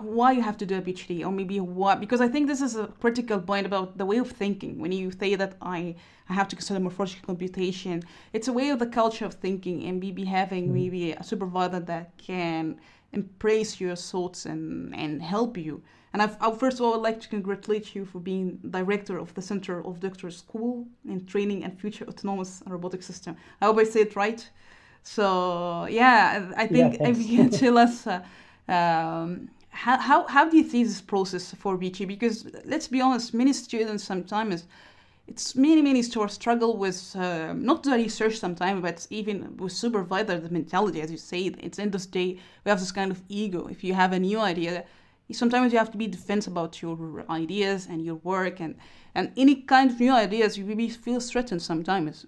why you have to do a PhD or maybe what because I think this is a critical point about the way of thinking when you say that I I have to consider morphological computation it's a way of the culture of thinking and maybe having mm. maybe a supervisor that can embrace your thoughts and and help you and I've, I first of all I would like to congratulate you for being director of the Center of Doctor School in Training and Future Autonomous Robotic System. I hope I say it right. So yeah I think yeah, if you can tell us uh, um, how, how, how do you see this process for PhD? Because let's be honest, many students sometimes it's many many students struggle with uh, not the research sometimes but even with supervisor the mentality as you say it's in this day we have this kind of ego. If you have a new idea sometimes you have to be defense about your ideas and your work and and any kind of new ideas you maybe feel threatened sometimes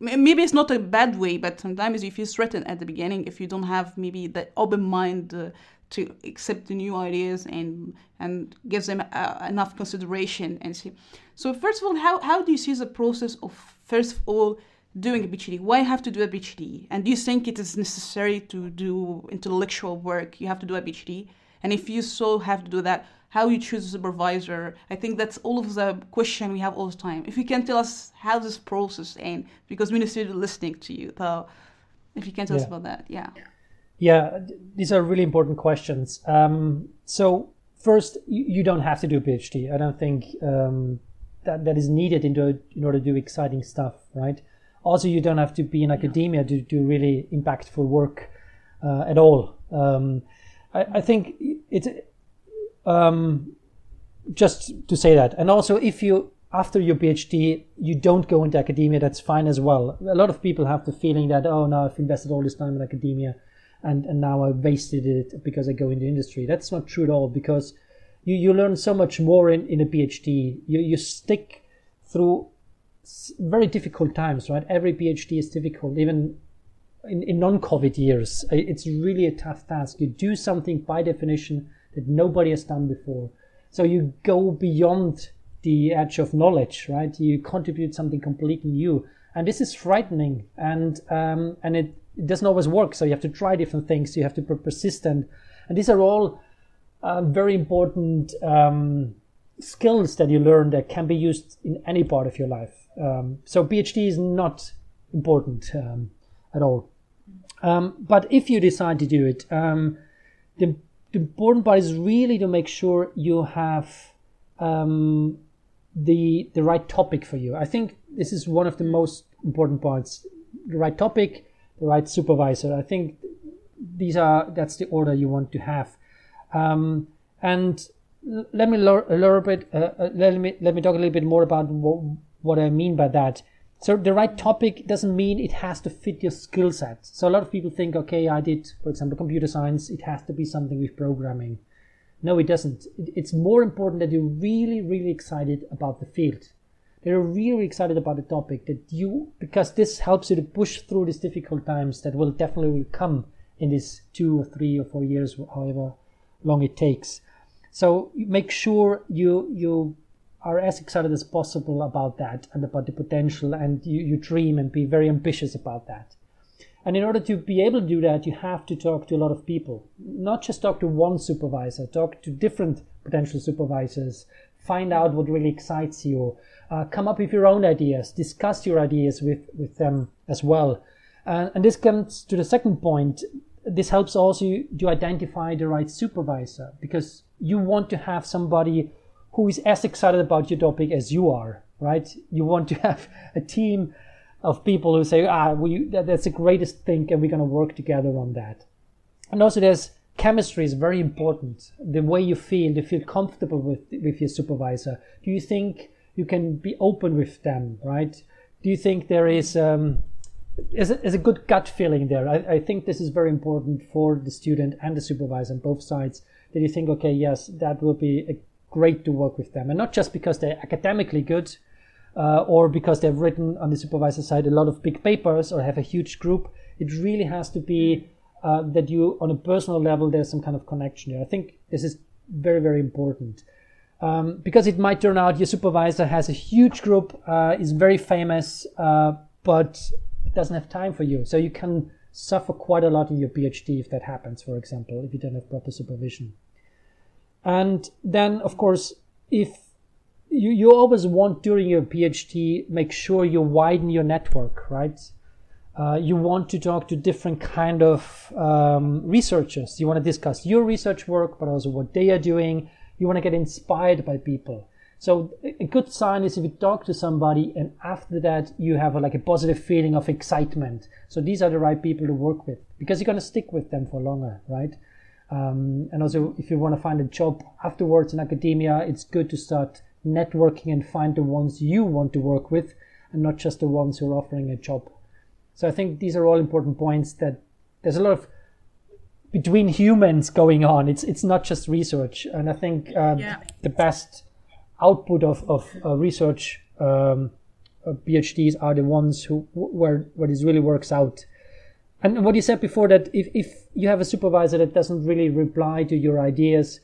maybe it's not a bad way but sometimes you feel threatened at the beginning if you don't have maybe the open mind uh, to accept the new ideas and and gives them uh, enough consideration and see. So first of all, how, how do you see the process of first of all doing a PhD? Why have to do a PhD? And do you think it is necessary to do intellectual work? You have to do a PhD, and if you so have to do that, how you choose a supervisor. I think that's all of the question we have all the time. If you can tell us how this process and because many students listening to you, so if you can tell Yeah. us about that, yeah. Yeah, these are really important questions. Um, so first, you, don't have to do a PhD. I don't think um, that that is needed in, order- in order to do exciting stuff, right? Also, you don't have to be in academia to do really impactful work uh, at all. Um, I, I think it's um, just to say that. And also, if you after your PhD you don't go into academia, that's fine as well. A lot of people have the feeling that oh, now I've invested all this time in academia, and and now I wasted it because I go into industry. That's not true at all because you you learn so much more in in a PhD. You you stick through very difficult times, right? Every PhD is difficult, even in, in non-COVID years. It's really a tough task. You do something by definition that nobody has done before. So you go beyond the edge of knowledge, right? You contribute something completely new, and this is frightening, and um, and it, it doesn't always work. So you have to try different things. You have to be persistent, and these are all uh, very important um, skills that you learn that can be used in any part of your life. Um, so PhD is not important um, at all. Um, but if you decide to do it, um, the, the important part is really to make sure you have um, the the right topic for you. I think this is one of the most important parts: the right topic, the right supervisor. I think these are that's the order you want to have. Um, and let me learn a little bit. Uh, uh, let me let me talk a little bit more about what, what I mean by that. So the right topic doesn't mean it has to fit your skill set. So a lot of people think, okay, I did, for example, computer science. It has to be something with programming. No, it doesn't. It's more important that you're really, really excited about the field. That you're really excited about the topic. That you, because this helps you to push through these difficult times that will definitely come in this two or three or four years, however long it takes. So make sure you you are as excited as possible about that and about the potential, and you, you dream and be very ambitious about that. And in order to be able to do that, you have to talk to a lot of people. Not just talk to one supervisor, talk to different potential supervisors, find out what really excites you, uh, come up with your own ideas, discuss your ideas with, with them as well. Uh, and this comes to the second point. This helps also you to identify the right supervisor because you want to have somebody who is as excited about your topic as you are, right? You want to have a team of people who say, ah, we, that, that's the greatest thing and we're going to work together on that. And also there's chemistry is very important. The way you feel, you feel comfortable with, with your supervisor. Do you think you can be open with them, right? Do you think there is, um, is a, is a good gut feeling there? I, I think this is very important for the student and the supervisor on both sides that you think, okay, yes, that will be a, great to work with them. And not just because they're academically good, uh, or because they've written on the supervisor side a lot of big papers or have a huge group. It really has to be uh, that you, on a personal level, there's some kind of connection here. I think this is very, very important. Um, because it might turn out your supervisor has a huge group, uh, is very famous, uh, but doesn't have time for you. So you can suffer quite a lot in your PhD if that happens, for example, if you don't have proper supervision. And then, of course, if you, you always want during your PhD, make sure you widen your network, right? Uh, you want to talk to different kind of um, researchers. You want to discuss your research work, but also what they are doing. You want to get inspired by people. So a good sign is if you talk to somebody and after that you have a, like a positive feeling of excitement. So these are the right people to work with because you're going to stick with them for longer, right? Um, and also, if you want to find a job afterwards in academia, it's good to start networking and find the ones you want to work with and not just the ones who are offering a job. So I think these are all important points that there's a lot of between humans going on. It's it's not just research, and I think uh, Yeah. the best output of of uh, research um, uh, PhDs are the ones who where where this really works out. And what you said before that if, if you have a supervisor that doesn't really reply to your ideas,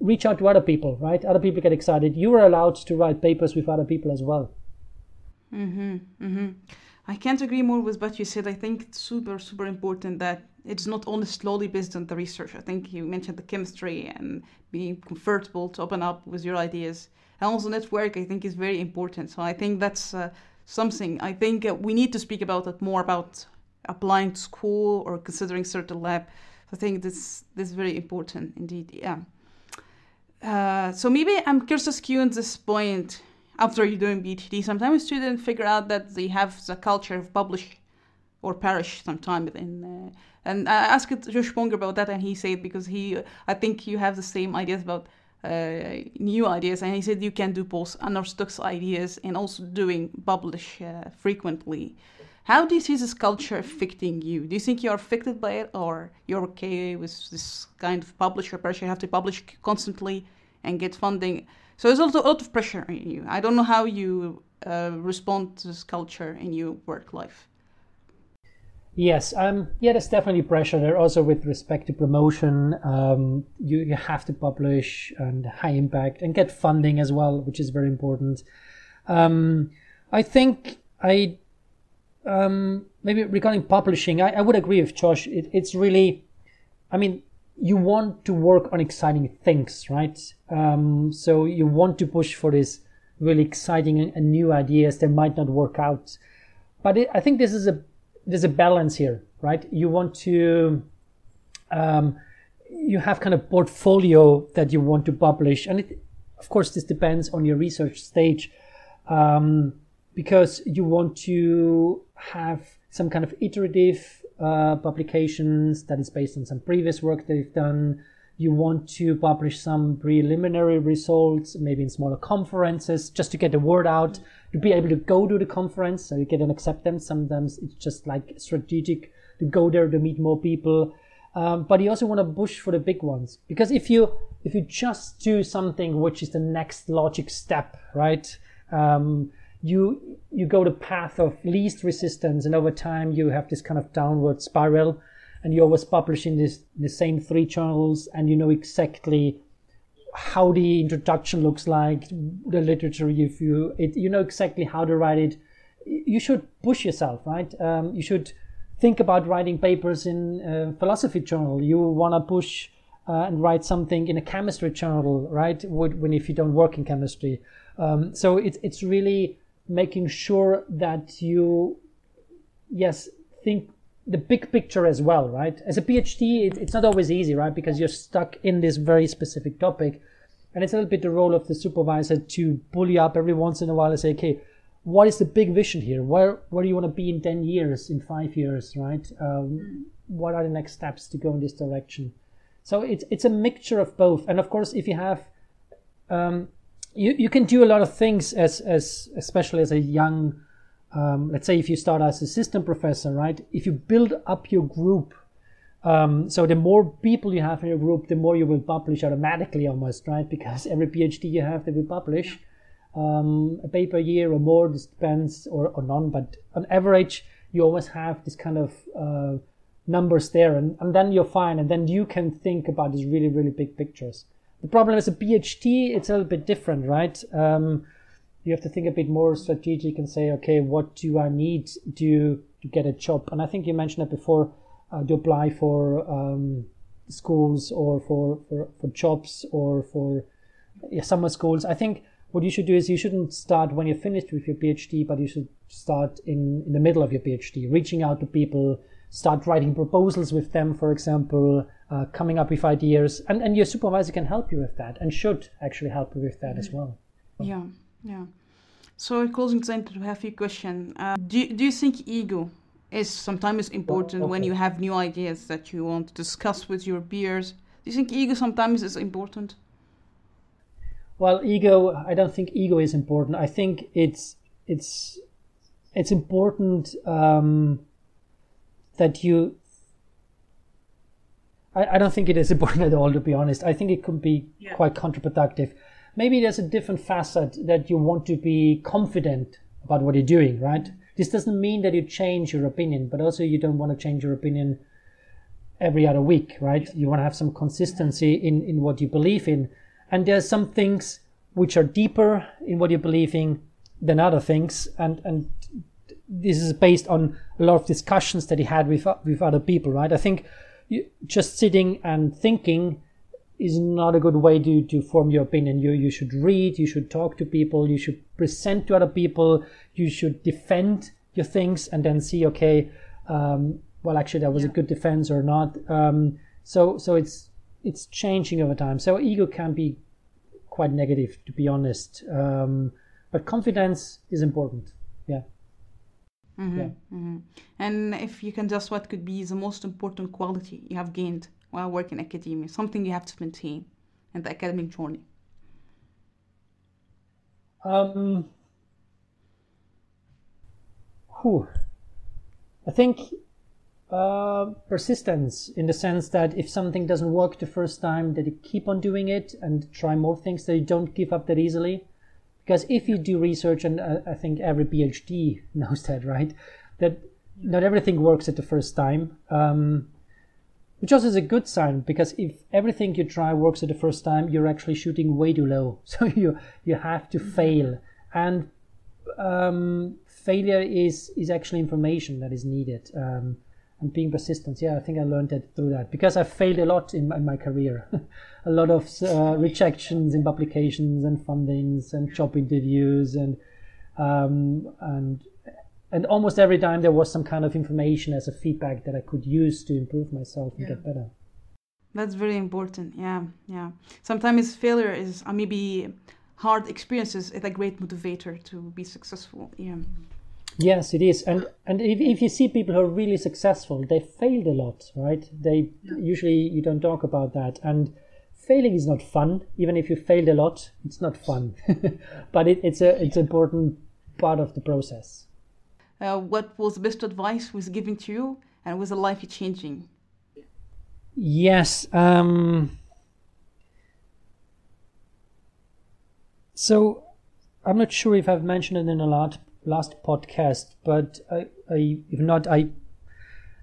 reach out to other people, right? Other people get excited. You are allowed to write papers with other people as well. Mm-hmm. Mm-hmm. I can't agree more with what you said. I think it's super, super important that it's not only slowly based on the research. I think you mentioned the chemistry and being comfortable to open up with your ideas. And also network, I think, is very important. So I think that's uh, something. I think uh, we need to speak about it more about applying to school or considering certain lab. I think this this is very important indeed. Yeah. Uh, so maybe I'm curious to you on this point after you're doing BTD. sometimes students figure out that they have the culture of publish or perish sometime in uh, and I asked Josh Bongard about that and he said because he I think you have the same ideas about uh, new ideas and he said you can do both unorthodox ideas and also doing publish uh, frequently how do you see this culture affecting you do you think you're affected by it or you're okay with this kind of publisher pressure you have to publish constantly and get funding so there's also a lot of pressure on you. I don't know how you uh, respond to this culture in your work life. Yes, um, yeah, there's definitely pressure there. Also, with respect to promotion, um, you you have to publish and high impact and get funding as well, which is very important. Um, I think I um, maybe regarding publishing, I, I would agree with Josh. It, it's really, I mean, you want to work on exciting things, right? Um, so you want to push for this really exciting and, new ideas that might not work out. But it, I think this is a there's a balance here, right? You want to um, you have kind of portfolio that you want to publish, and it, of course this depends on your research stage, um, because you want to have some kind of iterative uh, publications that is based on some previous work they've done. You want to publish some preliminary results, maybe in smaller conferences, just to get the word out, to be able to go to the conference so you get an acceptance. Sometimes it's just like strategic to go there to meet more people. Um, but you also want to push for the big ones because if you if you just do something which is the next logic step, right? Um, you you go the path of least resistance and over time you have this kind of downward spiral and you're always publish in this the same three journals and you know exactly how the introduction looks like the literature review it you know exactly how to write it. You should push yourself right? Um, you should think about writing papers in a philosophy journal. You want to push uh, and write something in a chemistry journal right? When if you don't work in chemistry. Um, so it's it's really making sure that you, yes, think the big picture as well, right? As a PhD, it, it's not always easy, right? Because you're stuck in this very specific topic. And it's a little bit the role of the supervisor to pull you up every once in a while and say, okay, what is the big vision here? Where, where do you want to be in 10 years, in five years, right? Um, what are the next steps to go in this direction? So it's, it's a mixture of both. And of course, if you have um, you, you can do a lot of things as as especially as a young um, let's say if you start as assistant professor right? If you build up your group um, so the more people you have in your group the more you will publish automatically almost right? Because every phd you have they will publish um, a paper a year or more this depends or, or none but on average you always have this kind of uh, numbers there and, and then you're fine and then you can think about these really really big pictures the problem is a PhD, it's a little bit different, right? Um, you have to think a bit more strategic and say, okay, what do I need to to get a job? And I think you mentioned it before, uh, to apply for um, schools or for, for, for jobs or for yeah, summer schools. I think what you should do is you shouldn't start when you're finished with your PhD, but you should start in, in the middle of your PhD, reaching out to people, start writing proposals with them, for example, uh, coming up with ideas, and, and your supervisor can help you with that and should actually help you with that as well. Yeah, yeah. So, in closing we have a question. Uh, do, do you think ego is sometimes important okay. when you have new ideas that you want to discuss with your peers? Do you think ego sometimes is important? Well, ego, I don't think ego is important. I think it's it's it's important um, that you I, I don't think it is important at all, to be honest. I think it could be yeah. quite counterproductive. Maybe there's a different facet that you want to be confident about what you're doing, right? This doesn't mean that you change your opinion, but also you don't want to change your opinion every other week, right? You want to have some consistency in, in what you believe in. And there's some things which are deeper in what you believe in than other things. And, and this is based on a lot of discussions that he had with with other people, right? I think you, just sitting and thinking is not a good way to, to form your opinion. You you should read, you should talk to people, you should present to other people, you should defend your things, and then see okay, um, well actually that was yeah. a good defense or not. Um, so so it's it's changing over time. So ego can be quite negative, to be honest. Um, but confidence is important. Mm-hmm, yeah. Mm-hmm. And if you can just, what could be the most important quality you have gained while working in academia, something you have to maintain in the academic journey? Um, whew. I think uh, persistence in the sense that if something doesn't work the first time, that you keep on doing it and try more things, that you don't give up that easily. Because if you do research, and uh, I think every PhD knows that, right? That not everything works at the first time. Um, which also is a good sign because if everything you try works at the first time, you're actually shooting way too low. So you you have to fail, and um, failure is is actually information that is needed. Um, and being persistent. Yeah, I think I learned that through that because I failed a lot in my, in my career. a lot of uh, rejections in publications and fundings and job interviews and um, and and almost every time there was some kind of information as a feedback that I could use to improve myself and yeah. get better. That's very important. Yeah, yeah. Sometimes failure is uh, maybe hard experiences is a great motivator to be successful. Yeah. Yes, it is, and and if, if you see people who are really successful, they failed a lot, right? They yeah. usually you don't talk about that, and failing is not fun. Even if you failed a lot, it's not fun, but it, it's a it's an important part of the process. Uh, what was the best advice was given to you, and was the life changing? Yes. Um, so I'm not sure if I've mentioned it in a lot last podcast, but I, I, if not, I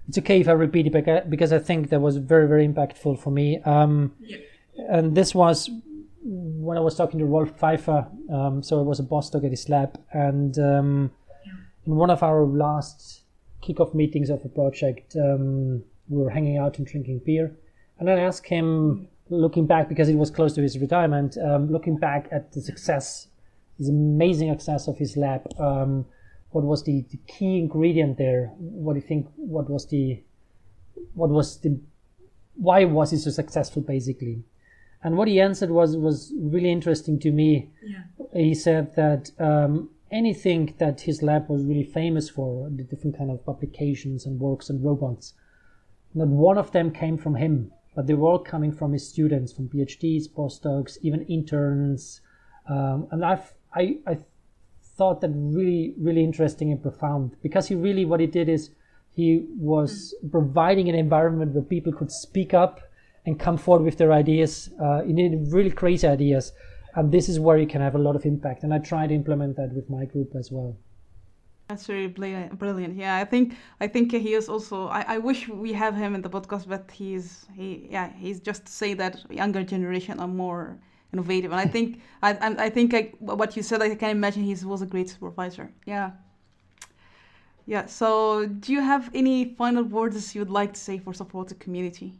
it's okay if I repeat it because I think that was very very impactful for me. Um, yeah. And this was when I was talking to Rolf Pfeifer. Um, so I was a postdoc at his lab, and um, in one of our last kickoff meetings of a project, um, we were hanging out and drinking beer, and I asked him, looking back because it was close to his retirement, um, looking back at the success his amazing success of his lab. Um, what was the, the, key ingredient there? What do you think? What was the what was the why was he so successful basically? And what he answered was was really interesting to me. Yeah. He said that um, anything that his lab was really famous for, the different kind of publications and works and robots, not one of them came from him, but they were all coming from his students, from PhDs, postdocs, even interns. Um, and I've I, I thought that really, really interesting and profound because he really, what he did is he was providing an environment where people could speak up and come forward with their ideas. Uh, he needed really crazy ideas. And this is where you can have a lot of impact. And I try to implement that with my group as well. That's really brilliant. Yeah, I think I think he is also. I, I wish we have him in the podcast, but he's he yeah he's just to say that younger generation are more innovative. And I think I, I think I, what you said, I can imagine he was a great supervisor. Yeah. Yeah. So, do you have any final words you would like to say for support the community?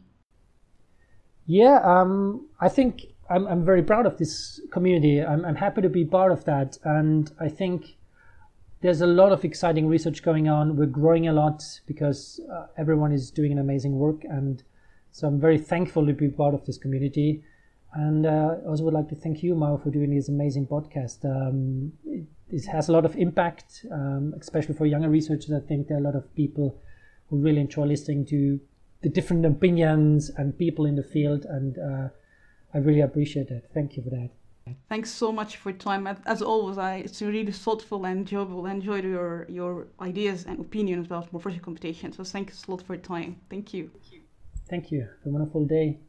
Yeah. Um. I think I'm I'm very proud of this community. I'm I'm happy to be part of that, and I think there's a lot of exciting research going on. We're growing a lot because uh, everyone is doing an amazing work, and so I'm very thankful to be part of this community. And uh, I also would like to thank you, Marwa, for doing this amazing podcast. Um, it, it, has a lot of impact, um, especially for younger researchers. I think there are a lot of people who really enjoy listening to the different opinions and people in the field, and uh, I really appreciate it. Thank you for that. Thanks so much for your time. As always, I, it's really thoughtful and enjoyable. I enjoyed your, your ideas and opinions about morphology computation. So thanks a lot for your time. Thank you. Thank you. Have a wonderful day.